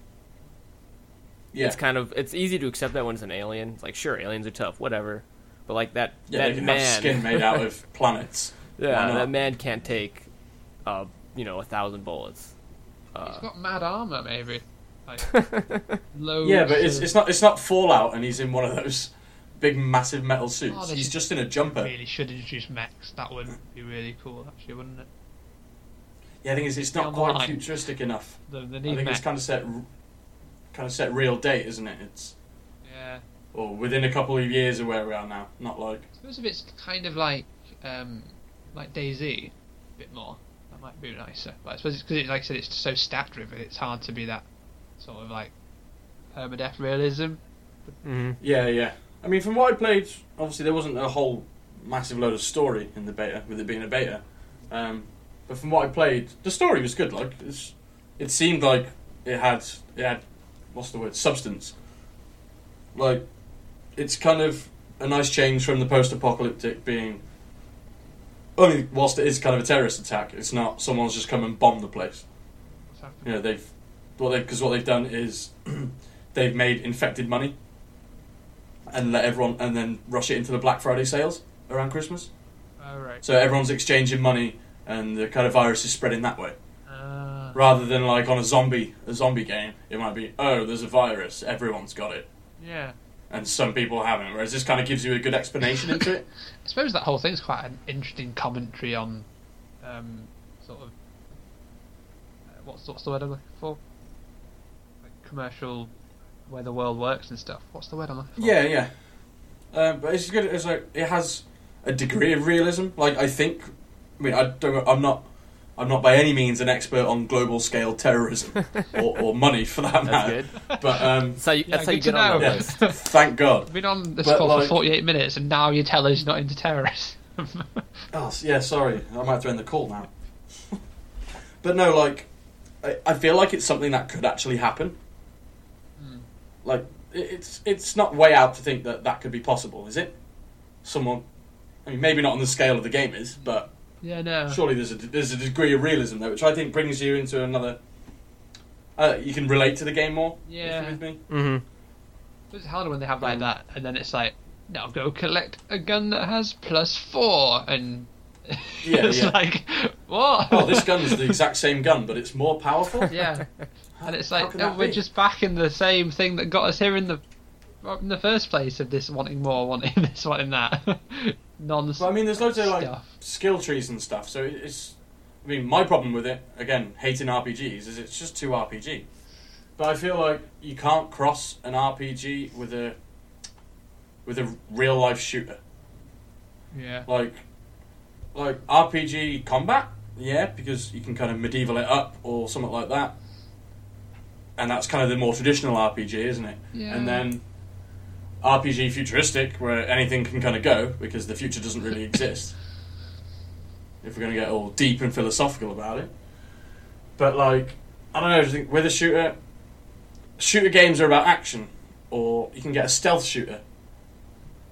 S2: yeah,
S4: it's kind of it's easy to accept that when it's an alien. It's like sure, aliens are tough, whatever. But like that
S2: yeah.
S4: that
S2: they can
S4: man,
S2: have skin made out of *laughs* planets. Why
S4: yeah,
S2: not?
S4: that man can't take, uh, you know, a thousand bullets.
S3: He's
S4: Uh,
S3: got mad armor, maybe. Like, *laughs*
S2: Yeah, but it's
S3: of-
S2: it's not it's not Fallout, and he's in one of those big, massive metal suits.
S3: Oh,
S2: he's just in a jumper.
S3: really should introduce mechs. That would be really cool, actually, wouldn't it?
S2: Yeah, I think it's, it's not quite
S3: line.
S2: futuristic enough.
S3: The, the
S2: I think
S3: mech.
S2: it's kind of set kind of set real date, isn't it? It's
S3: Yeah.
S2: or within a couple of years of where we are now. Not like
S3: I suppose if it's kind of like um, like DayZ, a bit more, that might be nicer. But I suppose it's because, like I said, it's so stat driven. It's hard to be that sort of like permadeath realism.
S4: mhm.
S2: Yeah, yeah. I mean, from what I played, obviously there wasn't a whole massive load of story in the beta, with it being a beta. Um, but from what I played, the story was good. Like, it's, it seemed like it had it had what's the word substance. Like, it's kind of a nice change from the post-apocalyptic being. I mean, whilst it is kind of a terrorist attack, it's not someone's just come and bombed the place. You know, they've what they because what they've done is *clears throat* they've made infected money and let everyone and then rush it into the Black Friday sales around Christmas.
S3: Oh right.
S2: So everyone's exchanging money and the kind of virus is spreading that way.
S3: Uh,
S2: Rather than like on a zombie a zombie game, it might be oh there's a virus, everyone's got it,
S3: yeah.
S2: and some people haven't. Whereas this kind of gives you a good explanation into it. *laughs*
S3: I suppose that whole thing's quite an interesting commentary on um, sort of uh, what's what's the word I'm looking for? Like commercial, where the world works and stuff. What's the word I'm looking for?
S2: Yeah, yeah. Um, but it's good. It's like it has a degree of realism. Like I think, I mean, I don't. I'm not. I'm not by any means an expert on global scale terrorism *laughs* or, or money for that
S4: That's
S2: matter.
S4: good.
S2: But um,
S4: That's how you,
S3: Yeah,
S4: that's how you
S3: good to
S4: get on
S3: know.
S2: yeah, *laughs* thank God.
S3: I've been on this
S2: But,
S3: call
S2: like-
S3: for 48 minutes, and now you tell us you're not into terrorism. *laughs*
S2: Oh yeah, sorry. I might have to end the call now. but no, like, I, I feel like it's something that could actually happen.
S3: Hmm.
S2: Like, it, it's it's not way out to think that that could be possible, is it? Someone, I mean, maybe not on the scale of the game is, but
S3: yeah, no.
S2: surely there's a there's a degree of realism there, which I think brings you into another. Uh, you can relate to the game more. if
S3: Yeah.
S2: you're with me.
S4: hmm
S3: It's harder when they have like
S2: Um,
S3: that, and then it's like, now go collect a gun that has plus four, and *laughs*
S2: Yeah,
S3: it's
S2: yeah.
S3: like, what?
S2: Well, this gun's the exact same gun, but it's more powerful.
S3: yeah, and it's like no, we're
S2: be?
S3: just back in the same thing that got us here in the in the first place of this wanting more, wanting *laughs* this, wanting that. *laughs* Non.
S2: But I mean, there's loads of like
S3: Stuff.
S2: skill trees and stuff. So it's. I mean, my problem with it, again, hating RPGs, is it's just too RPG. But I feel like you can't cross an RPG with a with a real life shooter.
S3: Yeah.
S2: Like, like RPG combat, yeah, because you can kind of medieval it up or something like that. And that's kind of the more traditional RPG, isn't it?
S3: Yeah.
S2: And then RPG futuristic, where anything can kind of go because the future doesn't really exist. If we're going to get all deep and philosophical about it, but like, I don't know. I think with a shooter, shooter games are about action, or you can get a stealth shooter,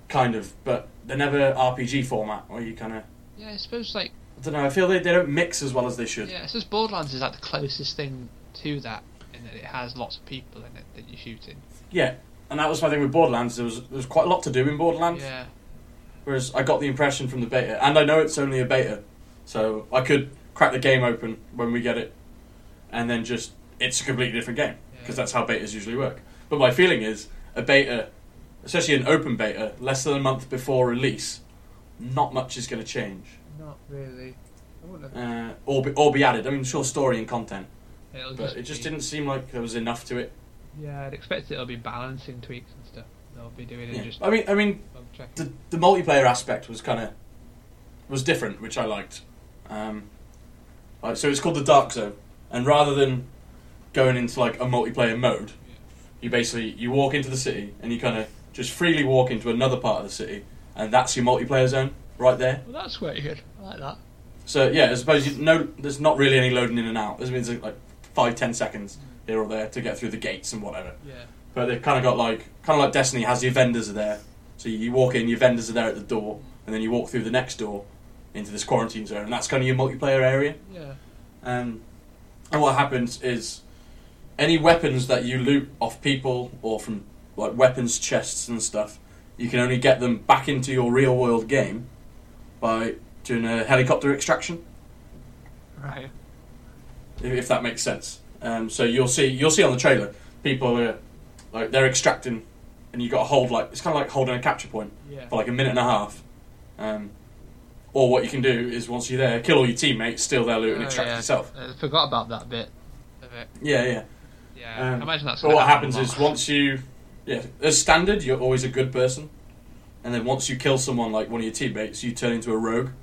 S2: kind of, but they're never RPG format where you kind of.
S3: Yeah, I suppose like
S2: I don't know. I feel they, they don't mix as well as they should.
S3: yeah, I suppose Borderlands is like the closest thing to that in that it has lots of people in it that you're shooting.
S2: Yeah, and that was my thing with Borderlands. There was there was quite a lot to do in Borderlands.
S3: Yeah,
S2: Whereas I got the impression from the beta, and I know it's only a beta, so I could crack the game open when we get it, and then just it's a completely different game because
S3: Yeah.
S2: that's how betas usually work. But my feeling is a beta, especially an open beta, less than a month before release, not much is going to change
S3: not really.
S2: Uh, or be, or be added. I mean, sure, story and content,
S3: It'll
S2: but it just
S3: be-
S2: didn't seem like there was enough to it.
S3: Yeah, I'd expect it'll be balancing tweaks and stuff. They'll be doing it
S2: Yeah.
S3: just
S2: I mean, I mean, the the multiplayer aspect was kind of was different, which I liked. Um, like, so it's called the Dark Zone, and rather than going into like a multiplayer mode, you basically you walk into the city and you kind of just freely walk into another part of the city, and that's your multiplayer zone right there.
S3: Well, that's quite good. I like that.
S2: So yeah, I suppose you no, there's not really any loading in and out. This means like five ten seconds here or there to get through the gates and whatever.
S3: Yeah.
S2: But they've kind of got like, kind of like Destiny has your vendors are there. So you walk in, your vendors are there at the door, and then you walk through the next door into this quarantine zone, and that's kind of your multiplayer area.
S3: Yeah.
S2: Um, and what happens is any weapons that you loot off people or from like weapons chests and stuff, you can only get them back into your real world game by doing a helicopter extraction
S3: Right.
S2: if, if that makes sense. Um, so you'll see you'll see on the trailer people are like they're extracting, and you got to hold like it's kind of like holding a capture point
S3: Yeah.
S2: for like a minute and a half. Um, or what you can do is once you're there, kill all your teammates, steal their loot, and
S3: Oh,
S2: extract
S3: yeah.
S2: yourself.
S3: I forgot about that bit of it.
S2: Yeah, yeah.
S3: Yeah. I
S2: Um,
S3: imagine that's.
S2: But what happens is once you, yeah, as standard, you're always a good person, and then once you kill someone like one of your teammates, you turn into a rogue,
S3: Right.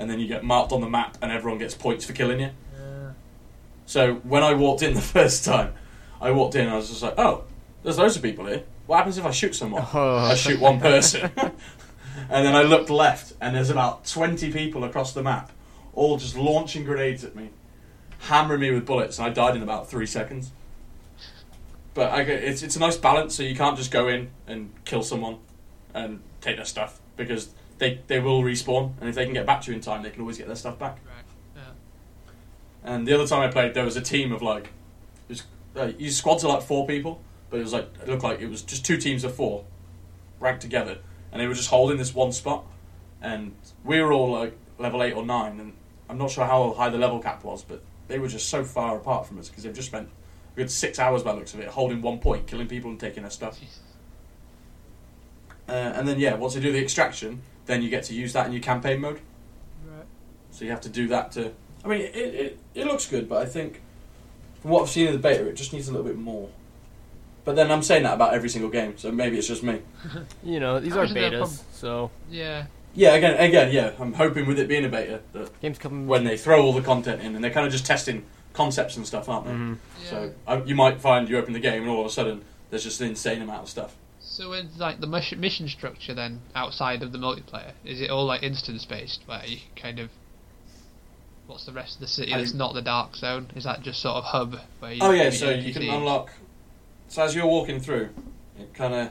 S2: and then you get marked on the map, and everyone gets points for killing you. So when I walked in *laughs* the first time, I walked in and I was just like, oh, there's loads of people here. What happens if I shoot someone? *laughs* Oh. I shoot one person. *laughs* and then I looked left, and there's about 20 people across the map, all just launching grenades at me, hammering me with bullets, and I died in about three seconds. But I, it's, it's a nice balance, so you can't just go in and kill someone and take their stuff, because they, they will respawn, and if they can get back to you in time, they can always get their stuff back. And the other time I played, there was a team of like, it was, uh, your squads are like four people, but it was like it looked like it was just two teams of four, ranked together, and they were just holding this one spot, and we were all like level eight or nine, and I'm not sure how high the level cap was, but they were just so far apart from us because they've just spent a good six hours by the looks of it holding one point, killing people and taking their stuff. Uh, and then yeah, once you do the extraction, then you get to use that in your campaign mode.
S3: Right.
S2: So you have to do that to. I mean, it, it, it looks good, but I think from what I've seen in the beta, it just needs a little bit more. But then I'm saying that about every single game, so maybe it's just me. *laughs*
S4: You know, these
S3: How
S4: are
S3: much
S4: betas,
S3: prob-
S4: so
S3: Yeah.
S2: Yeah, again, again, yeah. I'm hoping with it being a beta that
S4: games come.
S2: when they throw all the content in, and they're kind of just testing concepts and stuff, aren't they?
S4: Mhm.
S3: Yeah.
S2: So uh, you might find you open the game and all of a sudden there's just an insane amount of stuff.
S3: So with like the mission mission structure then outside of the multiplayer, is it all like instance based where you can kind of what's the rest of the city that's not the dark zone? Is that just sort of hub where you
S2: Oh yeah, so you can unlock. So as you're walking through, it kind of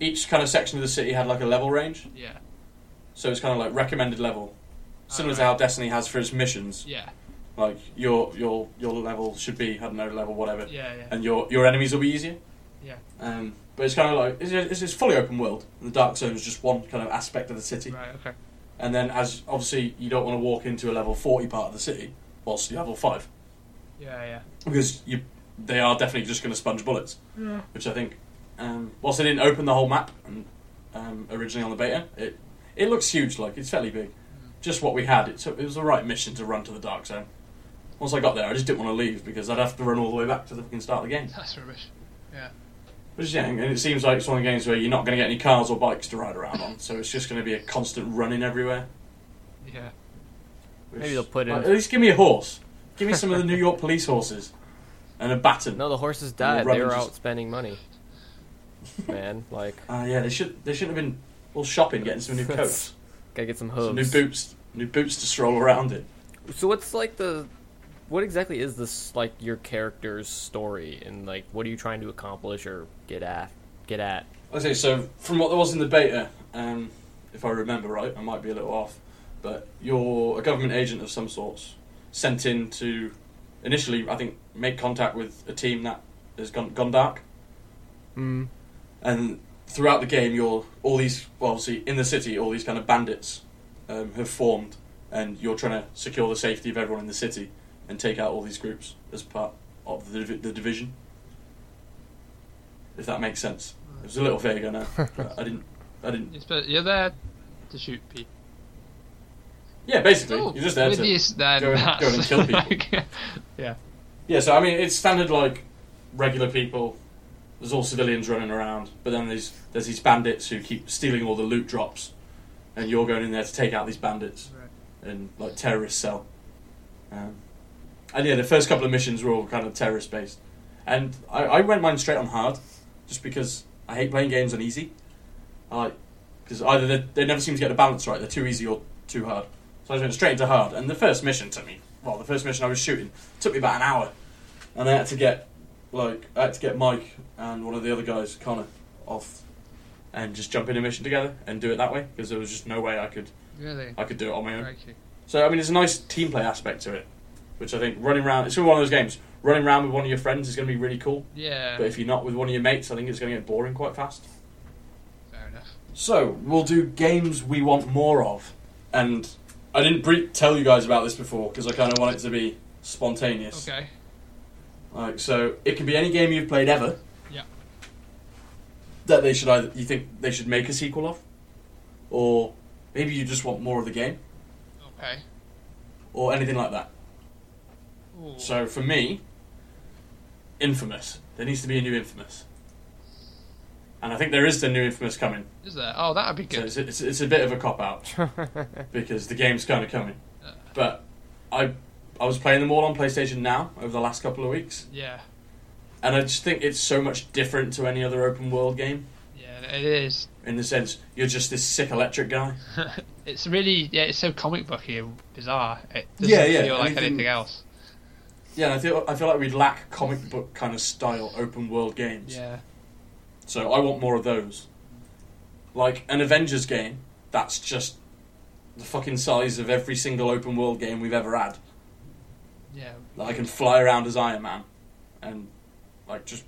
S2: each kind of section of the city had like a level range.
S3: Yeah.
S2: So it's kind of like recommended level, similar to how Destiny has for its missions.
S3: Yeah.
S2: Like your your your level should be I don't know level whatever,
S3: Yeah, yeah.
S2: and your your enemies will be easier.
S3: Yeah.
S2: Um, but it's kind of like it's, it's, it's fully open world. And the dark zone is just one kind of aspect of the city.
S3: Right, okay.
S2: And then as obviously you don't want to walk into a level forty part of the city whilst you're level five
S3: Yeah, yeah.
S2: because you they are definitely just going to sponge bullets.
S3: Yeah.
S2: which I think, um, whilst they didn't open the whole map and, um, originally on the beta, it it looks huge. Like it's fairly big. Just what we had, it, took, it was the right mission to run to the dark zone. Once I got there, I just didn't want to leave because I'd have to run all the way back to the fucking start of the game.
S3: That's rubbish. Yeah.
S2: Which yeah, and it seems like it's one of the games where you're not going to get any cars or bikes to ride around on, so it's just going to be a constant running everywhere.
S3: Yeah.
S2: which-
S4: Maybe they'll put in-
S2: like, at least give me a horse. Give me some of the New York police horses and a baton.
S4: No, the horses
S2: And
S4: died. They
S2: run
S4: were
S2: and
S4: out spending money. Man, like *laughs*
S2: Uh, yeah, they should they shouldn't have been all shopping, getting some new *laughs* coats.
S4: gotta get some
S2: Some new boots, new boots to stroll around in.
S4: So what's like the what exactly is this like your character's story and like what are you trying to accomplish or get at? Get at?
S2: Okay, so from what there was in the beta, um, if I remember right, I might be a little off, but you're a government agent of some sorts, sent in to initially, I think, make contact with a team that has gone gone dark,
S4: Mm.
S2: and throughout the game, you're all these well, obviously in the city, all these kind of bandits um, have formed, and you're trying to secure the safety of everyone in the city and take out all these groups as part of the, the division. If that makes sense, it was a little vague, I know. *laughs* I didn't, I didn't.
S3: You're, you're there to shoot people.
S2: Yeah, basically,
S3: Oh,
S2: you're just there to. go and- go and kill *laughs* people.
S3: like- *laughs* yeah.
S2: Yeah, so I mean, it's standard like regular people. There's all civilians running around, but then there's there's these bandits who keep stealing all the loot drops, and you're going in there to take out these bandits
S3: Right.
S2: and like terrorist cell. Um, and yeah, the first couple of missions were all kind of terrorist based, and I, I went mine straight on hard, just because I hate playing games on easy. I like because either they, they never seem to get the balance right; they're too easy or too hard. So I went straight into hard, and the first mission took me well, the first mission I was shooting took me about an hour, and I had to get like I had to get Mike and one of the other guys, Connor, off, and just jump in a mission together and do it that way because there was just no way I could
S3: Really?
S2: I could do it on my own.
S3: Crikey.
S2: So I mean, there's a nice team play aspect to it, which I think running around. It's one of those games. Running around with one of your friends is going to be really cool,
S3: Yeah.
S2: but if you're not with one of your mates, I think it's going to get boring quite fast.
S3: Fair enough.
S2: So we'll do games we want more of, and I didn't bre- tell you guys about this before because I kind of want it to be spontaneous.
S3: Okay.
S2: Like, so it can be any game you've played ever.
S3: Yeah.
S2: That they should either you think they should make a sequel of, or maybe you just want more of the game,
S3: Okay.
S2: or anything like that.
S3: Ooh.
S2: So for me, Infamous. There needs to be a new Infamous, and I think there is the new Infamous coming.
S3: Is there? Oh, that would be
S2: So
S3: good.
S2: it's, it's, it's a bit of a cop out *laughs* because the game's kind of coming.
S3: Uh.
S2: But I I was playing them all on PlayStation Now over the last couple of weeks,
S3: Yeah.
S2: and I just think it's so much different to any other open world game.
S3: Yeah, it is.
S2: In the sense, you're just this sick electric guy. *laughs*
S3: it's really yeah, it's so comic booky and bizarre. It doesn't
S2: Yeah, yeah,
S3: feel like
S2: anything-
S3: anything else.
S2: Yeah, and I feel I feel like we lack comic book kind of style open world games.
S3: Yeah.
S2: So I want more of those. Like an Avengers game that's just the fucking size of every single open world game we've ever had.
S3: Yeah.
S2: That I can fly around as Iron Man and like just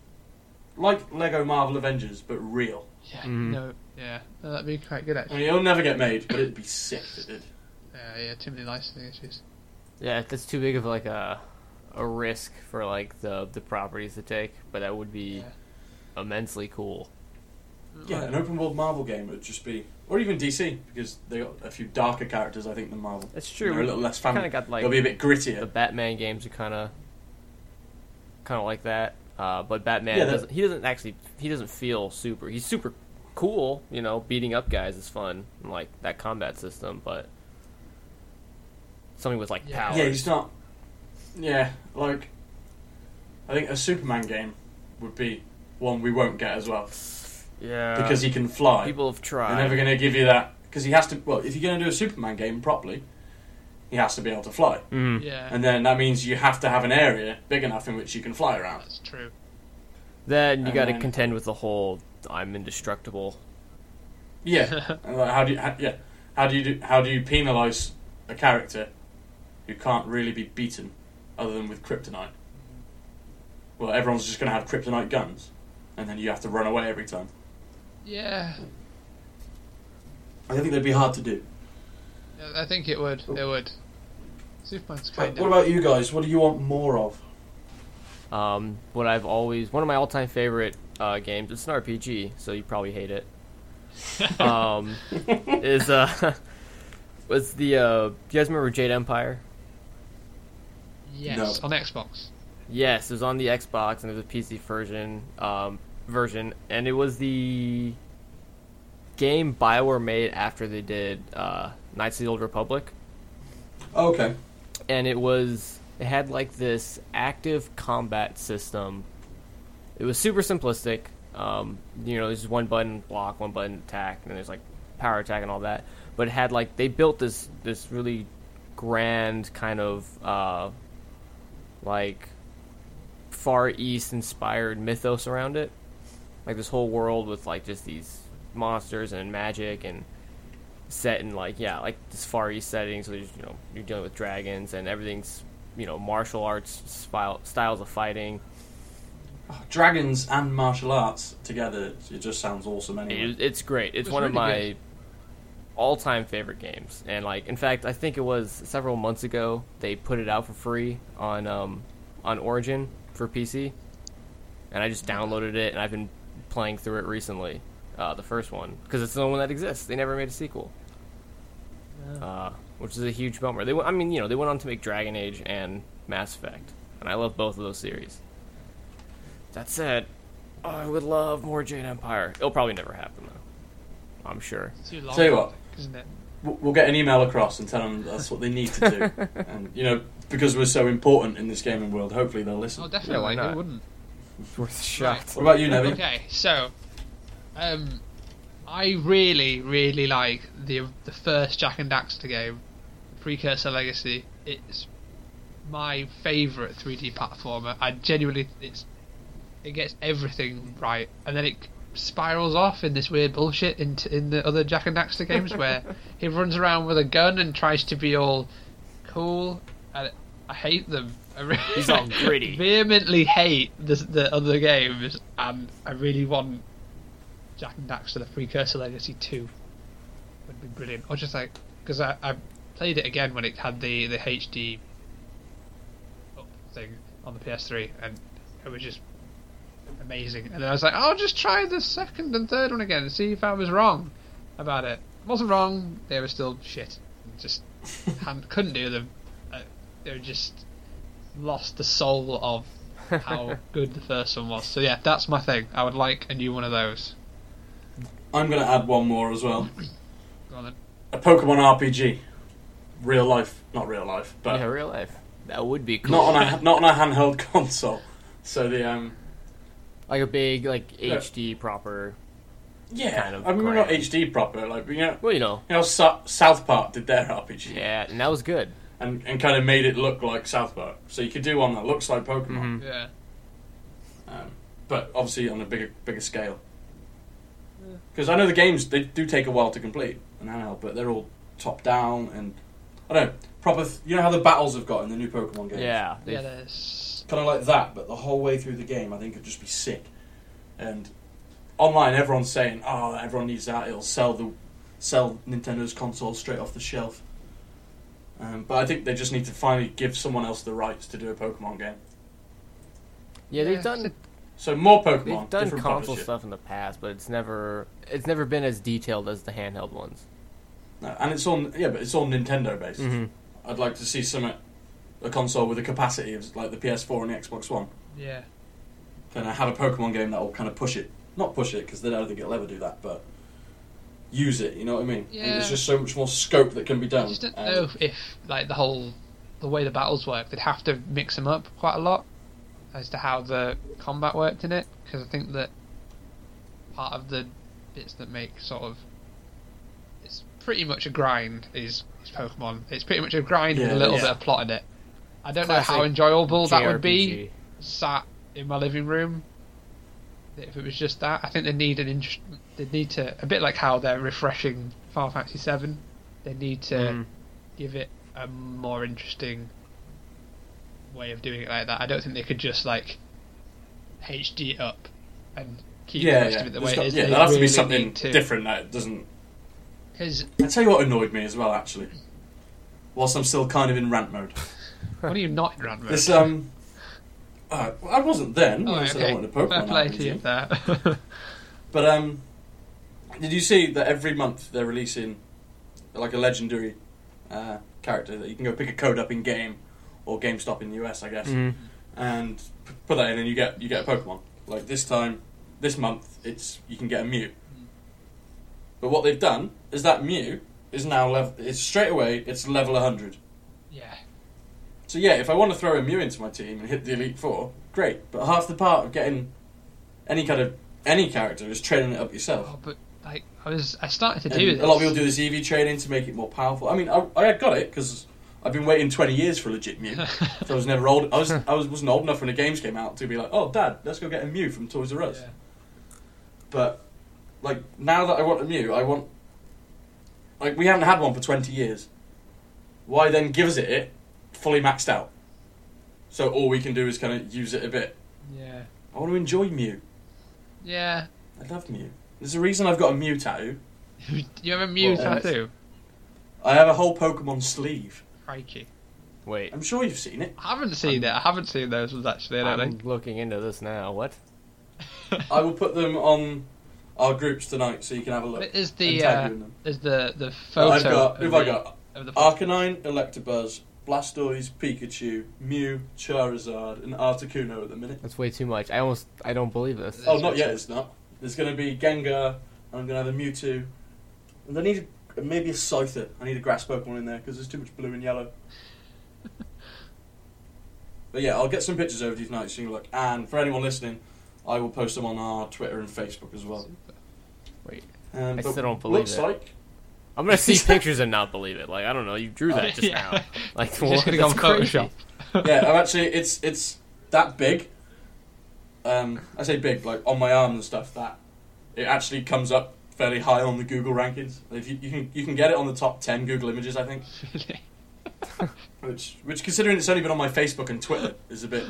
S2: like Lego Marvel Avengers but real.
S3: Yeah.
S4: Mhm.
S3: No. Yeah. No, that'd be quite good actually.
S2: I
S3: actually.
S2: mean it'll never get made, but it'd be sick if it did.
S3: Yeah. Yeah. Too many licensing issues.
S4: Yeah, that's too big of like a a risk for like the the properties to take, but that would be
S3: Yeah.
S4: immensely cool.
S2: Yeah, an open world Marvel game would just be or even DC, because they got a few darker characters I think than Marvel.
S4: That's true.
S2: They're a little less family.
S4: Kind of got like
S2: They'll be a bit grittier. the.
S4: Batman games are kind of kind of like that. Uh, but Batman
S2: Yeah,
S4: doesn't. He doesn't actually. He doesn't feel super. He's super cool. You know, beating up guys is fun. And, like that combat system, but something with like
S3: Yeah.
S4: powers.
S2: Yeah, he's not. Yeah, like I think a Superman game would be one we won't get as well
S4: Yeah,
S2: because he can fly.
S4: people have tried.
S2: They're never going to give you that because he has to. Well, if you're going to do a Superman game properly, he has to be able to fly,
S4: Mm.
S3: Yeah.
S2: and then that means you have to have an area big enough in which you can fly around.
S3: That's true.
S4: Then you
S2: And
S4: got to contend with the whole "I'm indestructible."
S2: Yeah, *laughs* and like, how do you? How, yeah, how do you do? How do you penalise a character who can't really be beaten other than with kryptonite? Well, everyone's just going to have kryptonite guns, and then you have to run away every time.
S3: Yeah.
S2: I think they'd be hard to do.
S3: I think it would. It would. Superman's kind
S2: What about you guys? What do you want more of?
S4: Um, what I've always one of my all-time favorite uh, games. It's an RPG, so you probably hate it. *laughs* um, is uh, *laughs* was the uh, do you guys remember Jade Empire?
S3: Yes, on Xbox.
S4: Yes, it was on the Xbox and there was a PC version, um, version, and it was the game Bioware made after they did uh, Knights of the Old Republic,
S2: Okay.
S4: and it was it had like this active combat system. It was super simplistic. Um, you know, there's one button block, one button attack, and then there's like power attack and all that. But it had like they built this this really grand kind of uh, like Far East inspired mythos around it. Like this whole world with like just these monsters and magic and set in like yeah, like this Far East setting. So you know you're dealing with dragons and everything's you know martial arts style, styles of fighting.
S2: Oh, dragons and martial arts together, it just sounds awesome anyway.
S4: It, it's great. It's
S3: was
S4: one of my
S3: good.
S4: All-time favorite games. And like, in fact, I think it was several months ago they put it out for free on um, on Origin for PC, and I just downloaded it and I've been playing through it recently. Uh, the first one because it's the only one that exists. They never made a sequel, uh, which is a huge bummer. They, I mean, you know, they went on to make Dragon Age and Mass Effect, and I love both of those series. That said, I would love more Jade Empire. It'll probably never happen though. I'm sure.
S3: It's too long,
S2: Tell you what.
S3: Isn't it?
S2: We'll we'll get an email across and tell them that's what they need to do. *laughs* and, you know, because we're so important in this gaming world, hopefully they'll listen.
S3: Oh, definitely.
S4: why not?
S3: Who wouldn't?
S4: It's worth a shot.
S2: What about you, Nevin?
S3: Okay, so, um, I really, really like the the first Jak and Daxter game, Precursor Legacy. It's my favourite 3D platformer. I genuinely, it's it gets everything right, and then it spirals off in this weird bullshit into in the other Jak and Daxter games where *laughs* he runs around with a gun and tries to be all cool. And I hate them. I really,
S4: He's all *laughs* gritty.
S3: vehemently hate the the other games, and I really want Jak and Daxter: The Precursor Legacy two. Would be brilliant. Or just like because I, I played it again when it had the the HD thing on the PS3, and it was just amazing. And then I was like, I'll just try the second and third one again and see if I was wrong about it. I wasn't wrong. They were still shit. Just *laughs* couldn't do them. Uh, they were just lost the soul of how *laughs* good the first one was. So yeah, that's my thing. I would like a new one of those.
S2: I'm going to add one more as well.
S3: Go on then.
S2: A Pokemon RPG. Real life, not real life, but
S4: yeah, real life. That would be cool.
S2: not on a *laughs* not on a handheld console. So the um
S4: like a big, like
S2: Yeah.
S4: HD proper.
S2: yeah,
S4: Kind of
S2: I mean we're not. HD proper, like you know,
S4: Well, you know.
S2: you know Sa- South Park did their RPG
S4: Yeah, and that was good.
S2: and and kind of made it look like South Park. So you could do one that looks like Pokemon,
S4: Mhm.
S3: Yeah.
S2: um, but obviously on a bigger bigger scale. Because I know the games they do take a while to complete on handheld, but they're all top down and I don't know proper. Th- you know how the battles have got in the new Pokemon games.
S4: Yeah.
S3: Yeah, there's
S2: kind of like that, but the whole way through the game, I think it'd just be sick. And online, everyone's saying, "Oh, everyone needs that. It'll sell the sell Nintendo's consoles straight off the shelf." Um, but I think they just need to finally give someone else the rights to do a Pokemon game.
S4: Yeah,
S3: Yeah,
S4: they've done
S2: So more Pokemon,
S4: they've done
S2: different
S4: console
S2: publisher.
S4: stuff in the past, but it's never it's never been as detailed as the handheld ones.
S2: No, and it's all yeah, but it's all Nintendo based.
S4: Mm-hmm.
S2: I'd like to see some a console with a capacity of like the PS4 and the Xbox One.
S3: yeah.
S2: Kind of have a Pokemon game that will kind of push it, not push it because I don't think it'll ever do that, but use it. You know what I mean? And
S3: Yeah.
S2: there's just so much more scope that can be done.
S3: I just don't know if, if like the whole the way the battles work, they'd have to mix them up quite a lot as to how the combat worked in it. Because I think that part of the bits that make sort of it's pretty much a grind is, is Pokemon. It's pretty much a grind with a little
S2: yeah.
S3: bit of plot in it. I don't know how enjoyable that would be sat in my living room. If it was just that, I think they need an interest. They need to a bit like how they're refreshing Final Fantasy Seven. They need to
S4: Mhm.
S3: give it a more interesting way of doing it like that. I don't think they could just like HD it up and keep the
S2: yeah,
S3: rest
S2: yeah.
S3: of it the
S2: There's
S3: way
S2: got-
S3: it is.
S2: yeah, there has to be something
S3: to.
S2: different that doesn't.
S3: Because
S2: I tell you what annoyed me as well, actually. Whilst I'm still kind of in rant mode,
S3: what are you not in rant
S2: this um, uh, well, I wasn't then.
S3: Oh,
S2: I said
S3: okay.
S2: I wanted a Pokemon
S3: Fair play to you there. *laughs*
S2: But um, did you see that every month they're releasing like a legendary uh, character that you can go pick a code up in game or GameStop in the US, I guess,
S4: Mhm.
S2: and p- put that in, and you get you get a Pokemon. Like this time, this month, it's you can get a Mew. But what they've done is that Mew is now level. It's straight away. It's level 100. So yeah, if I want to throw a Mew into my team and hit the Elite Four, great. But half the part of getting any kind of any character is training it up yourself.
S3: Oh, but like I was, I started to
S2: And
S3: do
S2: a lot of people do this EV training to make it more powerful. I mean, I, I got it because I've been waiting 20 years for a legit Mew. *laughs* so I was never old. I was *laughs* I was wasn't old enough when the games came out to be like, oh, Dad, let's go get a Mew from Toys R Us.
S3: Yeah.
S2: But like now that I want a Mew, I want like we haven't had one for 20 years. Why then give us it fully maxed out? So all we can do is kind of use it a bit.
S3: Yeah.
S2: I want to enjoy Mew.
S3: Yeah.
S2: I love Mew. There's a reason I've got a Mew tattoo. *laughs*
S3: you have a Mew
S2: Well,
S3: tattoo?
S2: I have a whole Pokemon sleeve.
S3: Crikey.
S4: Wait,
S2: I'm sure you've seen it.
S3: I haven't seen it. I haven't seen those ones actually. I don't
S4: I'm
S3: think.
S4: looking into this now. What? *laughs*
S2: I will put them on our groups tonight so you can have a look.
S3: Is the uh,
S2: you in them.
S3: is the the photo?
S2: I've got,
S3: of
S2: who've
S3: the,
S2: I got?
S3: Of
S2: Arcanine, Electabuzz, Blastoise, Pikachu, Mew, Charizard, and Articuno at the minute.
S4: That's way too much. I almost I don't believe this.
S2: Oh, not yet, it's not. There's going to be Gengar, and I'm going to have a Mewtwo. And I need a, maybe a Scyther. I need a grass Pokemon in there because there's too much blue and yellow. *laughs* but yeah, I'll get some pictures over to you tonight so you can look. And for anyone listening, I will post them on our Twitter and Facebook as well.
S4: Wait,
S2: Um,
S4: I still don't believe
S2: looks
S4: it.
S2: like
S4: I'm gonna see *laughs* pictures and not believe it. Like I don't know, you drew that *laughs* just
S3: Yeah.
S4: now. *laughs* Like
S3: You're just gonna go on Photoshop.
S2: yeah, I'm actually it's it's that big. Um, I say big, like on my arm and stuff. That it actually comes up fairly high on the Google rankings. If you, you can you can get it on the top ten Google images, I think. Which which considering it's only been on my Facebook and Twitter is a bit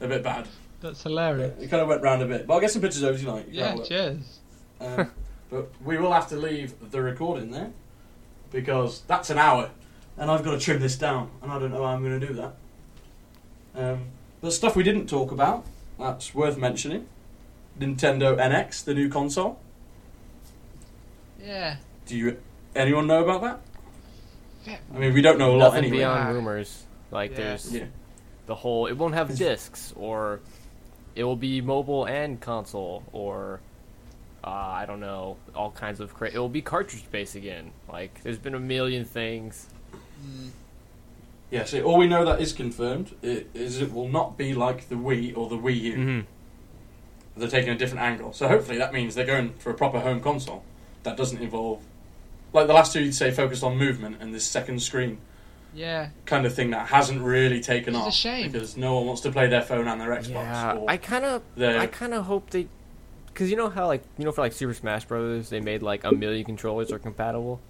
S2: a bit bad.
S3: That's hilarious.
S2: It kind of went round a bit, but I'll get some pictures over tonight. You can
S3: Yeah.
S2: have a look.
S3: Cheers.
S2: Um, but we will have to leave the recording there because that's an hour, and I've got to trim this down, and I don't know how I'm going to do that. Um, but stuff we didn't talk about that's worth mentioning: Nintendo NX, the new console.
S3: Yeah.
S2: Do you anyone know about that?
S3: Yeah.
S2: I mean, we don't know a lot
S4: Nothing
S2: anyway.
S4: beyond rumors. Like
S3: Yeah.
S4: there's
S2: Yeah.
S4: the whole. It won't have discs, or it will be mobile and console, or uh, I don't know, all kinds of. Cra- it will be cartridge based again. Like there's been a million things.
S2: Yeah. So all we know that is confirmed i- is it will not be like the Wii or the Wii U.
S4: Mm-hmm.
S2: they're taking a different angle. So hopefully that means they're going for a proper home console that doesn't involve, like the last two you'd say, focused on movement and this second screen
S3: Yeah.
S2: kind of thing that hasn't really taken off.
S3: It's a
S2: off
S3: shame.
S2: because no one wants to play their phone and their Xbox.
S4: Yeah,
S2: or
S4: I kind of,
S2: their,
S4: I kind of hope they, because you know how like you know for like Super Smash Brothers they made like a million controllers are compatible.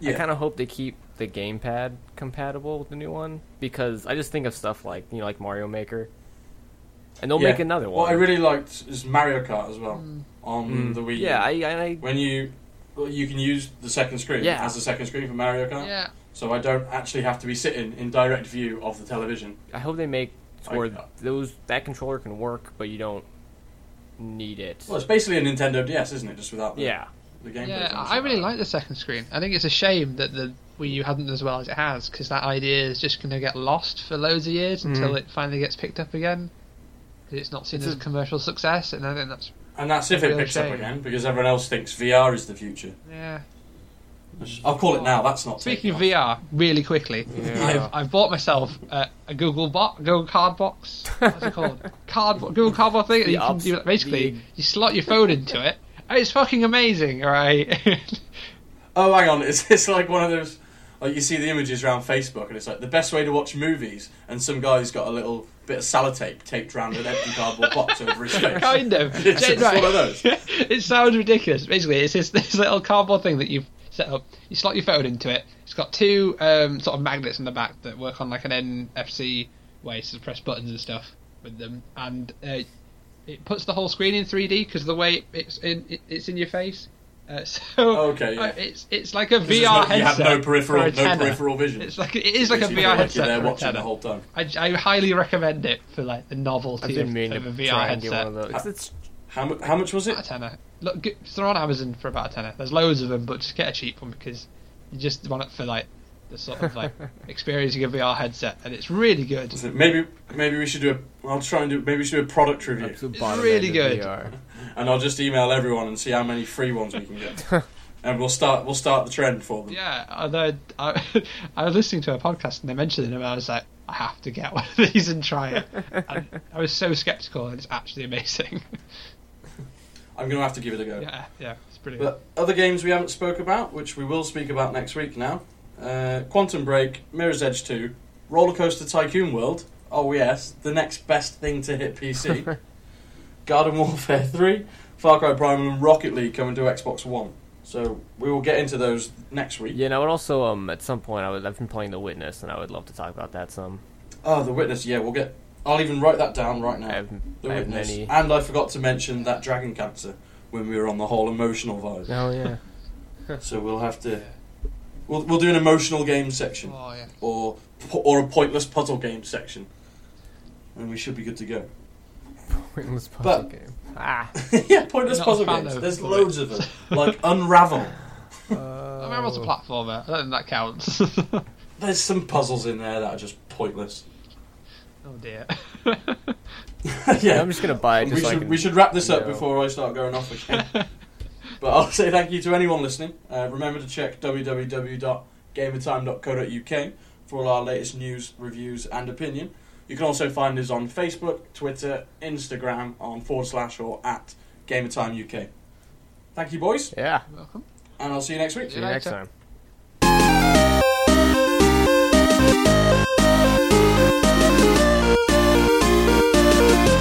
S2: yeah.
S4: I kind of hope they keep the gamepad compatible with the new one because I just think of stuff like you know like Mario Maker, and they'll
S2: Yeah.
S4: make another one.
S2: What I really liked is Mario Kart as well
S3: Mm.
S2: on
S4: Mm.
S2: the Wii.
S4: Yeah, I, I, I
S2: when you you can use the second screen
S4: Yeah.
S2: as the second screen for Mario Kart,
S3: Yeah.
S2: so I don't actually have to be sitting in direct view of the television.
S4: I hope they make to where those that controller can work, but you don't need it.
S2: Well, it's basically a Nintendo DS, isn't it? Just without the,
S4: yeah,
S2: the gameplay.
S3: Yeah, I really like the second screen. I think it's a shame that the Wii U hasn't as well as it has, because that idea is just going to get lost for loads of years until
S4: Mhm.
S3: it finally gets picked up again. 'Cause it's not seen
S4: It's
S3: as
S4: a-
S3: a commercial success, and I think that's
S2: And that's if it
S3: Real
S2: picks up again, because everyone else thinks VR is the future.
S3: yeah.
S2: I'll call it now. That's not.
S3: Speaking of. VR, really quickly,
S4: Yeah.
S3: I've, I've bought myself uh, a Google box, Google Card box. What's it called? *laughs* Card Google Cardboard thing.
S4: The
S3: you can do, basically,
S4: the-
S3: you slot your phone into it. and It's fucking amazing, right? *laughs*
S2: Oh, hang on. It's, it's like one of those. Like you see the images around Facebook, and it's like the best way to watch movies, and some guy's got a little bit of sellotape taped around an empty cardboard box over his face. *laughs*
S3: kind of.
S2: It's, it's
S3: Right.
S2: one of those.
S3: it sounds ridiculous. Basically, it's this, this little cardboard thing that you've set up. You slot your phone into it. It's got two um, sort of magnets in the back that work on like an NFC way to press buttons and stuff with them, and uh, it puts the whole screen in 3D because the way it's in it, it's in your face. Uh, *laughs* so
S2: Okay, yeah.
S3: uh, it's it's like a VR
S2: no-
S3: headset.
S2: you have no peripheral, no peripheral vision.
S3: It's like it is like a VR
S2: like
S3: headset
S2: You're there
S3: for a
S2: watching the whole time.
S3: I, I highly recommend it for like the novelty of,
S4: meaning
S3: of a VR
S4: try and get
S3: headset.
S4: one of those. It's,
S2: How, mu- how much was it?
S3: About a tenner. Look, g- they're on Amazon for about a tenner. There's loads of them, but just get a cheap one because you just want it for like the sort of like experiencing a VR headset, and it's really good.
S2: So maybe maybe we should do a. I'll try and do. Maybe we should do a product review,
S3: It's really good.
S4: VR.
S2: and I'll just email everyone and see how many free ones we can get, *laughs* and we'll start we'll start the trend for them.
S3: Yeah, although I, *laughs* I was listening to a podcast and they mentioned it, and I was like, I have to get one of these and try it. *laughs* And I was so skeptical, and it's actually amazing.
S2: I'm going to have to give it a go.
S3: yeah, yeah, it's brilliant.
S2: But other games we haven't spoke about, which we will speak about next week now. uh, Quantum Break, Mirror's Edge 2, Roller Coaster Tycoon World. Oh yes, the next best thing to hit PC. *laughs* Garden Warfare 3, Far Cry Primal, and Rocket League coming to Xbox One. So we will get into those next week.
S4: Yeah, and I would also um at some point I would I've been playing The Witness and I would love to talk about that some.
S2: Oh, The Witness. Yeah, we'll get. I'll even write that down right now.
S4: I have,
S2: The
S4: I have
S2: Witness.
S4: many.
S2: And I forgot to mention that Dragon Cancer when we were on the whole emotional vibe.
S4: Oh yeah. *laughs*
S2: So we'll have to. We'll, we'll do an emotional game section
S3: Oh yeah.
S2: or or a pointless puzzle game section, and we should be good to go.
S4: Pointless puzzle
S2: But-
S4: game. *laughs* Ah. *laughs*
S2: yeah, pointless
S3: not a
S2: puzzle
S3: fan
S2: games.
S3: of
S2: There's
S3: it.
S2: loads of them, like Unravel.
S4: Uh,
S3: Unravel's a platformer. I don't think that counts.
S2: There's some puzzles in there that are just pointless.
S3: Oh dear. *laughs*
S2: yeah,
S4: I'm just gonna buy it
S2: we
S4: so
S2: should
S4: can-
S2: we should wrap this up
S4: No.
S2: before I start going off again. *laughs* but I'll say thank you to anyone listening. Uh, remember to check www.gamertime.co.uk for all our latest news, reviews, and opinion. You can also find us on Facebook, Twitter, Instagram, on forward slash or at GamerTime UK. Thank you, boys,
S4: Yeah.
S3: Welcome.
S2: and I'll see you next week.
S4: See you
S3: you
S4: next
S3: later.
S4: time. Música